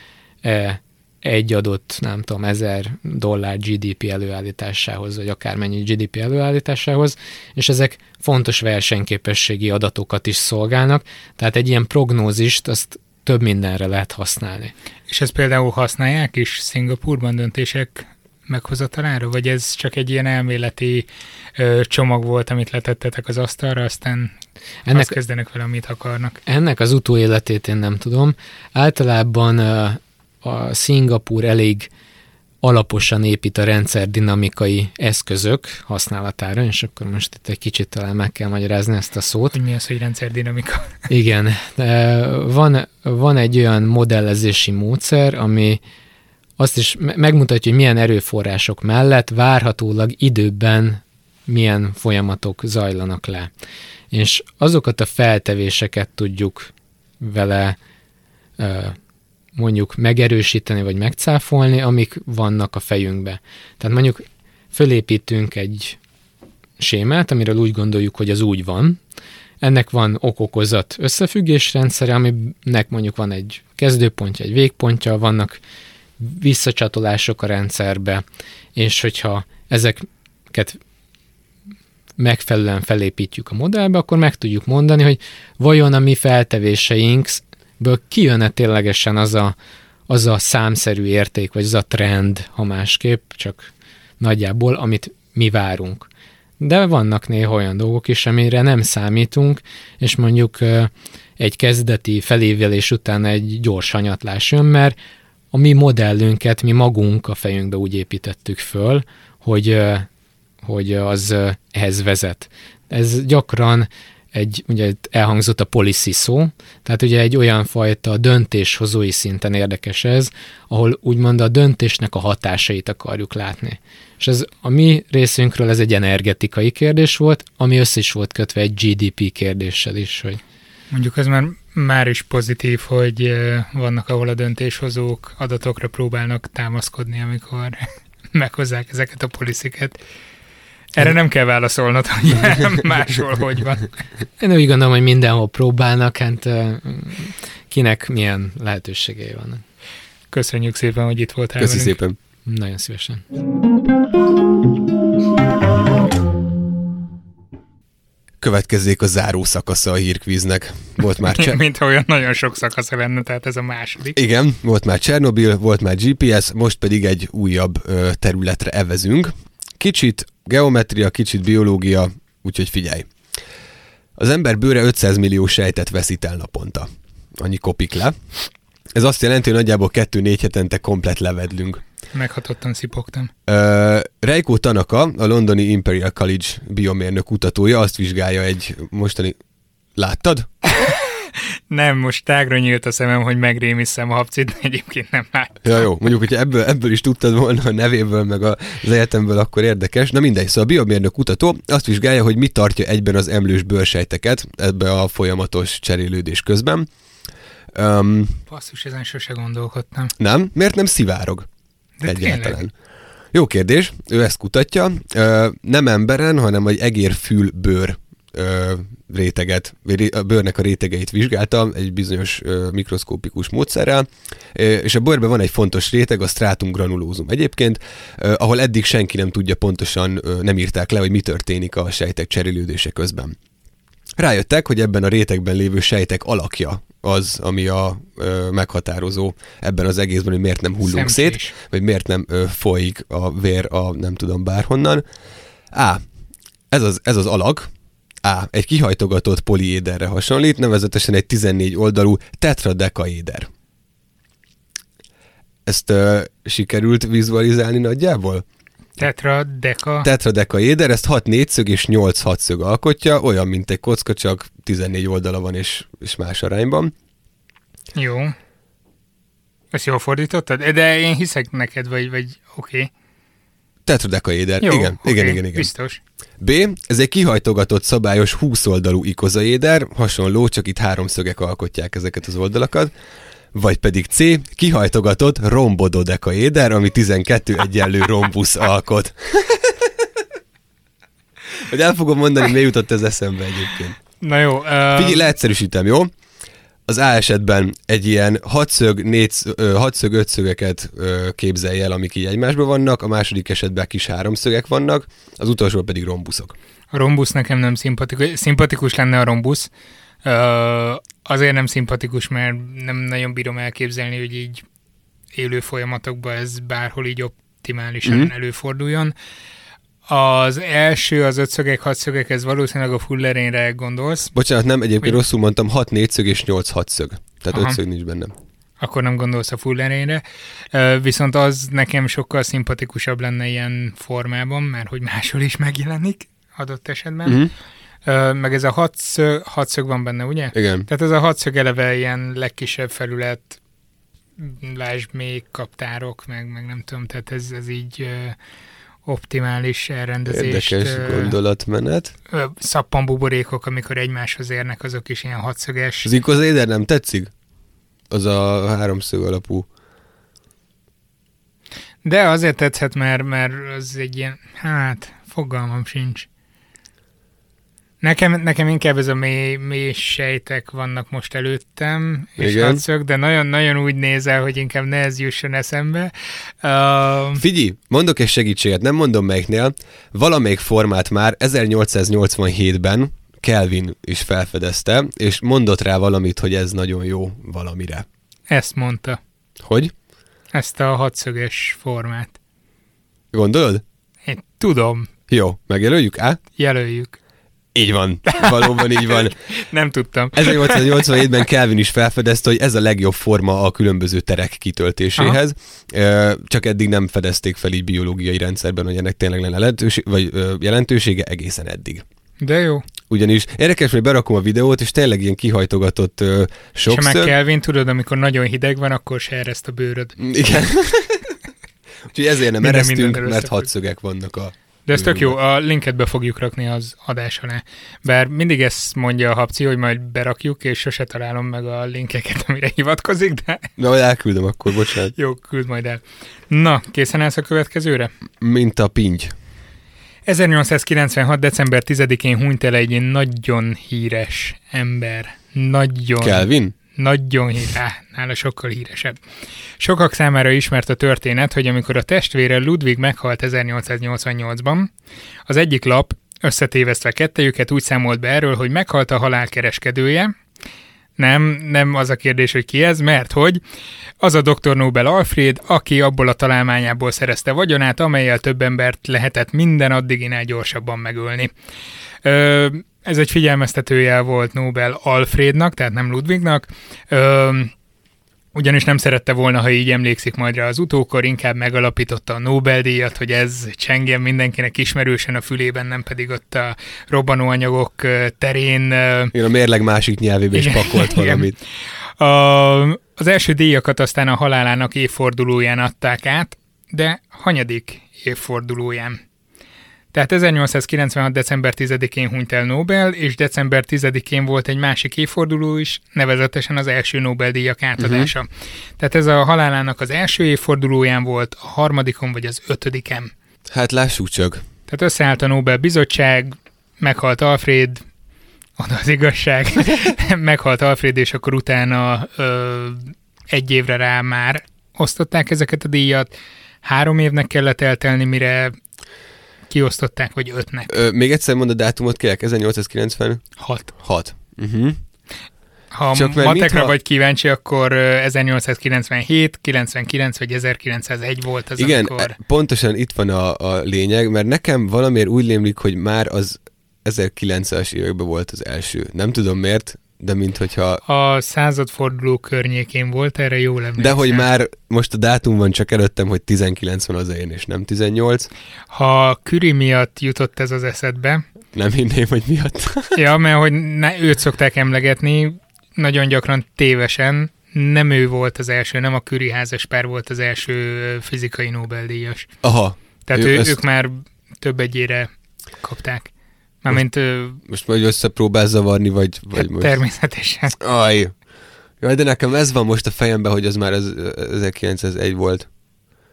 Speaker 2: egy adott, nem tudom, ezer dollár GDP előállításához, vagy akármennyi GDP előállításához, és ezek fontos versenyképességi adatokat is szolgálnak, tehát egy ilyen prognózist azt több mindenre lehet használni.
Speaker 1: És ezt például használják is Szingapurban döntések meghozatalára, vagy ez csak egy ilyen elméleti ö, csomag volt, amit letettetek az asztalra, aztán ennek, azt kezdenek vele, amit akarnak?
Speaker 2: Ennek az utóéletét én nem tudom. Általában a Szingapúr elég alaposan épít a rendszer dinamikai eszközök használatára, és akkor most itt egy kicsit talán meg kell magyarázni ezt a szót.
Speaker 1: Hogy mi az, hogy rendszerdinamika? <laughs>
Speaker 2: Igen. Van, van egy olyan modellezési módszer, ami azt is megmutatja, hogy milyen erőforrások mellett várhatólag időben milyen folyamatok zajlanak le. És azokat a feltevéseket tudjuk vele mondjuk megerősíteni vagy megcáfolni, amik vannak a fejünkbe. Tehát mondjuk fölépítünk egy sémát, amiről úgy gondoljuk, hogy az úgy van. Ennek van okokozat összefüggésrendszere, aminek mondjuk van egy kezdőpontja, egy végpontja, vannak visszacsatolások a rendszerbe, és hogyha ezeket megfelelően felépítjük a modellbe, akkor meg tudjuk mondani, hogy vajon a mi feltevéseink ből kijönne ténylegesen az a, az a számszerű érték, vagy az a trend, ha másképp, csak nagyjából, amit mi várunk. De vannak néha olyan dolgok is, amire nem számítunk, és mondjuk egy kezdeti felévelés után egy gyors hanyatlás jön, mert a mi modellünket mi magunk a fejünkbe úgy építettük föl, hogy, hogy az ehhez vezet. Ez gyakran egy, ugye elhangzott a policy szó, tehát ugye egy olyan fajta döntéshozói szinten érdekes ez, ahol úgymond a döntésnek a hatásait akarjuk látni. És ez a mi részünkről ez egy energetikai kérdés volt, ami össze is volt kötve egy GDP kérdéssel is, hogy
Speaker 1: Mondjuk ez már, már is pozitív, hogy vannak, ahol a döntéshozók adatokra próbálnak támaszkodni, amikor <laughs> meghozzák ezeket a polisziket. Erre nem kell válaszolnod, hogy <laughs> máshol hogy van.
Speaker 2: Én úgy gondolom, hogy mindenhol próbálnak, hát kinek milyen lehetőségei vannak.
Speaker 1: Köszönjük szépen, hogy itt voltál
Speaker 3: Köszi
Speaker 1: velünk.
Speaker 3: szépen.
Speaker 2: Nagyon szívesen.
Speaker 3: Következzék a záró szakasza a hírkvíznek. Volt már <laughs> Cse-
Speaker 1: Mint olyan nagyon sok szakasza lenne, tehát ez a második.
Speaker 3: Igen, volt már Csernobil, volt már GPS, most pedig egy újabb ö, területre evezünk. Kicsit geometria, kicsit biológia, úgyhogy figyelj. Az ember bőre 500 millió sejtet veszít el naponta. Annyi kopik le. Ez azt jelenti, hogy nagyjából 2-4 hetente komplet levedlünk.
Speaker 1: Meghatottan szipogtam.
Speaker 3: Uh, Reiko Tanaka, a londoni Imperial College biomérnök kutatója azt vizsgálja egy mostani... Láttad? <laughs>
Speaker 1: Nem, most tágra nyílt a szemem, hogy megrémisszem a habcit, de egyébként nem lát.
Speaker 3: Ja, jó. Mondjuk, hogyha ebből, ebből is tudtad volna a nevéből, meg az egyetemből, akkor érdekes. Na mindegy, szóval a biomérnök kutató azt vizsgálja, hogy mi tartja egyben az emlős bőrsejteket ebbe a folyamatos cserélődés közben. Um,
Speaker 1: Basszus, ezen sose gondolkodtam.
Speaker 3: nem? Miért nem szivárog?
Speaker 1: De
Speaker 3: Egyáltalán.
Speaker 1: tényleg.
Speaker 3: Jó kérdés, ő ezt kutatja. Ö, nem emberen, hanem egy egérfül bőr ö, réteget, a bőrnek a rétegeit vizsgálta egy bizonyos mikroszkópikus módszerrel, és a bőrben van egy fontos réteg, a stratum granulózum egyébként, ahol eddig senki nem tudja pontosan, nem írták le, hogy mi történik a sejtek cserélődése közben. Rájöttek, hogy ebben a rétegben lévő sejtek alakja az, ami a ö, meghatározó ebben az egészben, hogy miért nem hullunk szét, vagy miért nem ö, folyik a vér a nem tudom bárhonnan. A. Ez az, ez az alag, A. Egy kihajtogatott poliéderre hasonlít, nevezetesen egy 14 oldalú tetradekaéder. Ezt ö, sikerült vizualizálni nagyjából?
Speaker 1: Tetra, deka.
Speaker 3: Tetradekaéder, ezt 6 négyszög és 8 hatszög alkotja, olyan, mint egy kocka, csak 14 oldala van és, és más arányban.
Speaker 1: Jó. Ezt jól fordítottad? De én hiszek neked, vagy, vagy oké. Okay.
Speaker 3: Tetradekaéder,
Speaker 1: Jó,
Speaker 3: igen,
Speaker 1: oké,
Speaker 3: igen, igen, igen.
Speaker 1: Biztos.
Speaker 3: B. Ez egy kihajtogatott szabályos 20 oldalú ikozaéder, hasonló, csak itt háromszögek alkotják ezeket az oldalakat. Vagy pedig C. Kihajtogatott rombododekaéder, ami 12 egyenlő rombusz alkot. Hogy el fogom mondani, mi jutott ez eszembe egyébként.
Speaker 1: Na jó. Uh,
Speaker 3: Figyelj, leegyszerűsítem, jó? Az A esetben egy ilyen hatszög, négy, hatszög, ötszögeket képzelj el, amik így egymásban vannak, a második esetben kis háromszögek vannak, az utolsó pedig rombuszok.
Speaker 1: A rombusz nekem nem szimpatikus. Szimpatikus lenne a rombusz. Azért nem szimpatikus, mert nem nagyon bírom elképzelni, hogy így élő folyamatokban ez bárhol így optimálisan mm. előforduljon. Az első, az ötszögek, hatszögek, ez valószínűleg a fullerénre gondolsz,
Speaker 3: Bocsánat, nem, egyébként
Speaker 1: Hogy-
Speaker 3: rosszul mondtam, 6 négyszög és 8 hatszög. Tehát
Speaker 1: Aha.
Speaker 3: ötszög nincs bennem.
Speaker 1: akkor nem gondolsz a fullerényre. Uh, viszont az nekem sokkal szimpatikusabb lenne ilyen formában, mert hogy máshol is megjelenik adott esetben. Uh, meg ez a hatszög, hatszög van benne, ugye?
Speaker 3: Igen.
Speaker 1: Tehát ez a hatszög eleve ilyen legkisebb felület, lásd még kaptárok, meg, meg nem tudom, tehát ez, ez így ö, optimális elrendezést.
Speaker 3: Érdekes gondolatmenet.
Speaker 1: Szappanbuborékok, amikor egymáshoz érnek, azok is ilyen hatszöges.
Speaker 3: Az ikozéder nem tetszik? Az a háromszög alapú.
Speaker 1: De azért tetszett, mert, mert az egy ilyen, hát, fogalmam sincs. Nekem, nekem inkább ez a mély, mély sejtek vannak most előttem, és
Speaker 3: Igen.
Speaker 1: hatszög, de nagyon-nagyon úgy nézel, hogy inkább ne ez jusson eszembe. Uh,
Speaker 3: Figyelj, mondok egy segítséget, nem mondom melyiknél. Valamelyik formát már 1887-ben Kelvin is felfedezte, és mondott rá valamit, hogy ez nagyon jó valamire.
Speaker 1: ezt mondta,
Speaker 3: Hogy?
Speaker 1: ezt a hatszöges formát.
Speaker 3: Gondolod?
Speaker 1: Én tudom,
Speaker 3: Jó, megjelöljük? Á?
Speaker 1: jelöljük.
Speaker 3: Így van. Valóban így van. <laughs>
Speaker 1: Nem tudtam.
Speaker 3: 1887-ben Kelvin is felfedezte, hogy ez a legjobb forma a különböző terek kitöltéséhez. Ö, Csak eddig nem fedezték fel így biológiai rendszerben, hogy ennek tényleg lenne lehetőség, vagy jelentősége egészen eddig.
Speaker 1: De jó.
Speaker 3: Ugyanis érdekes, hogy berakom a videót, és tényleg ilyen kihajtogatott ö,
Speaker 1: És ha meg
Speaker 3: sokszor.
Speaker 1: Kelvin, tudod, amikor nagyon hideg van, akkor se ereszt a bőröd.
Speaker 3: Igen. <laughs> Úgyhogy ezért nem
Speaker 1: Minden
Speaker 3: eresztünk, mert hatszögek vannak a...
Speaker 1: De ez tök jó, a linket be fogjuk rakni az adás alá. Bár mindig ezt mondja a habci, hogy majd berakjuk, és sose találom meg a linkeket, <laughs> amire hivatkozik, de
Speaker 3: Na, majd elküldöm akkor, bocsánat.
Speaker 1: jó, küld majd el. Na, készen állsz a következőre?
Speaker 3: Mint a pingy.
Speaker 1: 1896. december 10-én hunyt el egy nagyon híres ember. Nagyon.
Speaker 3: Kelvin?
Speaker 1: Nagyon hírá, nála sokkal híresebb. Sokak számára ismert a történet, hogy amikor a testvére Ludwig meghalt 1888-ban, az egyik lap összetévesztve kettejüket úgy számolt be erről, hogy meghalt a halálkereskedője, nem, nem az a kérdés, hogy ki ez, mert hogy az a dr. Nobel Alfred, aki abból a találmányából szerezte vagyonát, amelyel több embert lehetett minden addiginál gyorsabban megölni. Ö, ez egy figyelmeztetője volt Nobel Alfrednak, tehát nem Ludwignak. Ö, ugyanis nem szerette volna, ha így emlékszik majd rá az utókor, inkább megalapította a Nobel-díjat, hogy ez csengjen mindenkinek ismerősen a fülében, nem pedig ott a robbanóanyagok terén.
Speaker 3: Igen, a mérleg másik nyelvébe is pakolt valamit.
Speaker 1: A, az első díjakat aztán a halálának évfordulóján adták át, de hanyadik évfordulóján? Tehát 1896. december 10-én hunyt el Nobel, és december 10-én volt egy másik évforduló is, nevezetesen az első Nobel-díjak átadása. Uh-huh. Tehát ez a halálának az első évfordulóján volt, a harmadikon vagy az ötödiken.
Speaker 3: Hát lássuk csak.
Speaker 1: Tehát összeállt a Nobel-bizottság, meghalt Alfred, oda az igazság, <laughs> meghalt Alfred, és akkor utána ö, egy évre rá már osztották ezeket a díjat. Három évnek kellett eltelni, mire kiosztották, vagy ötnek.
Speaker 3: Ö, még egyszer mond a dátumot, kérlek, 1896.
Speaker 1: 6.
Speaker 3: Uh-huh.
Speaker 1: Ha Csak matekra mintha... vagy kíváncsi, akkor 1897, 99 vagy 1901 volt az,
Speaker 3: Igen,
Speaker 1: amikor...
Speaker 3: E, pontosan itt van a, a lényeg, mert nekem valamiért úgy lémlik, hogy már az 1900-es években volt az első. Nem tudom miért, de mint hogyha...
Speaker 1: A századforduló környékén volt, erre jól emlékszem.
Speaker 3: De hogy már most a dátum van csak előttem, hogy 19 van az én, és nem 18.
Speaker 1: Ha Küri miatt jutott ez az eszedbe...
Speaker 3: Nem hinném, hogy miatt. <laughs>
Speaker 1: ja, mert hogy ne, őt szokták emlegetni, nagyon gyakran tévesen, nem ő volt az első, nem a Küri házas pár volt az első fizikai Nobel-díjas.
Speaker 3: Aha.
Speaker 1: Tehát ő, ezt... ők már több egyére kapták. Mármint...
Speaker 3: Most majd összepróbál zavarni, vagy... vagy
Speaker 1: most... Természetesen.
Speaker 3: Aj. Jaj, de nekem ez van most a fejemben, hogy az már az 1901 volt.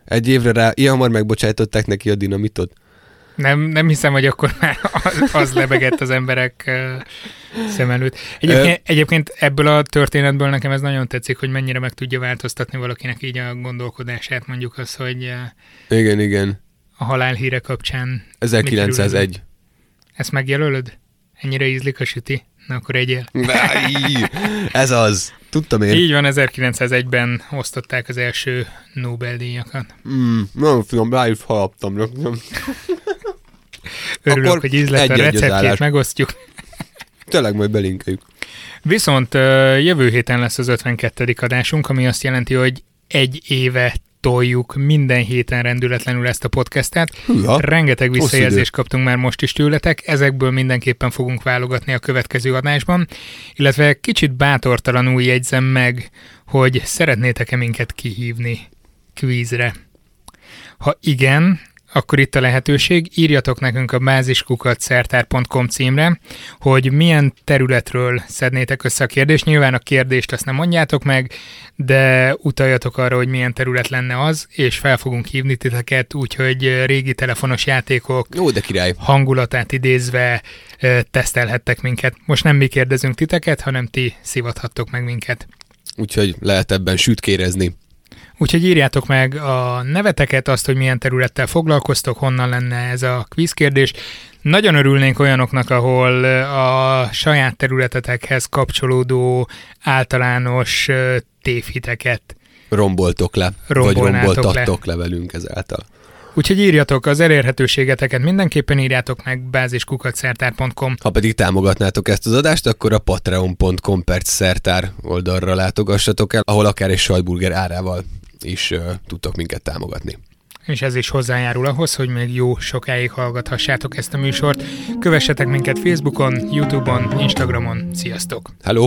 Speaker 3: Egy évre rá, ilyen hamar megbocsájtották neki a dinamitot.
Speaker 1: Nem, nem hiszem, hogy akkor már az, az lebegett az emberek szem előtt. Egyébként, egyébként ebből a történetből nekem ez nagyon tetszik, hogy mennyire meg tudja változtatni valakinek így a gondolkodását, mondjuk az, hogy
Speaker 3: igen, igen.
Speaker 1: a halálhíre kapcsán
Speaker 3: 1901.
Speaker 1: Ezt megjelölöd? Ennyire ízlik a süti? Na akkor egyél.
Speaker 3: Ez az. Tudtam én.
Speaker 1: Így van, 1901-ben osztották az első Nobel-díjakat.
Speaker 3: Mm, nagyon finom, rá is halaptam
Speaker 1: Örülök, akkor hogy ízlet a receptjét megosztjuk.
Speaker 3: Tényleg majd belinkeljük.
Speaker 1: Viszont jövő héten lesz az 52. adásunk, ami azt jelenti, hogy egy éve toljuk minden héten rendületlenül ezt a podcastet. Hűha, Rengeteg visszajelzést kaptunk már most is tőletek, ezekből mindenképpen fogunk válogatni a következő adásban, illetve kicsit bátortalanul jegyzem meg, hogy szeretnétek-e minket kihívni kvízre. Ha igen, akkor itt a lehetőség, írjatok nekünk a báziskukat szertár.com címre, hogy milyen területről szednétek össze a kérdést. Nyilván a kérdést azt nem mondjátok meg, de utaljatok arra, hogy milyen terület lenne az, és fel fogunk hívni titeket, úgyhogy régi telefonos játékok
Speaker 3: Jó, de király.
Speaker 1: hangulatát idézve tesztelhettek minket. Most nem mi kérdezünk titeket, hanem ti szivathattok meg minket.
Speaker 3: Úgyhogy lehet ebben sütkérezni.
Speaker 1: Úgyhogy írjátok meg a neveteket, azt, hogy milyen területtel foglalkoztok, honnan lenne ez a kvízkérdés. Nagyon örülnénk olyanoknak, ahol a saját területetekhez kapcsolódó általános tévhiteket
Speaker 3: romboltok le, vagy romboltattok le. le velünk ezáltal.
Speaker 1: Úgyhogy írjatok az elérhetőségeteket, mindenképpen írjátok meg báziskukat.szertár.com.
Speaker 3: Ha pedig támogatnátok ezt az adást, akkor a patreon.com per szertár oldalra látogassatok el, ahol akár egy sajtburger árával is uh, tudtok minket támogatni.
Speaker 1: És ez is hozzájárul ahhoz, hogy még jó sokáig hallgathassátok ezt a műsort. Kövessetek minket Facebookon, Youtube-on, Instagramon. Sziasztok!
Speaker 3: Hello!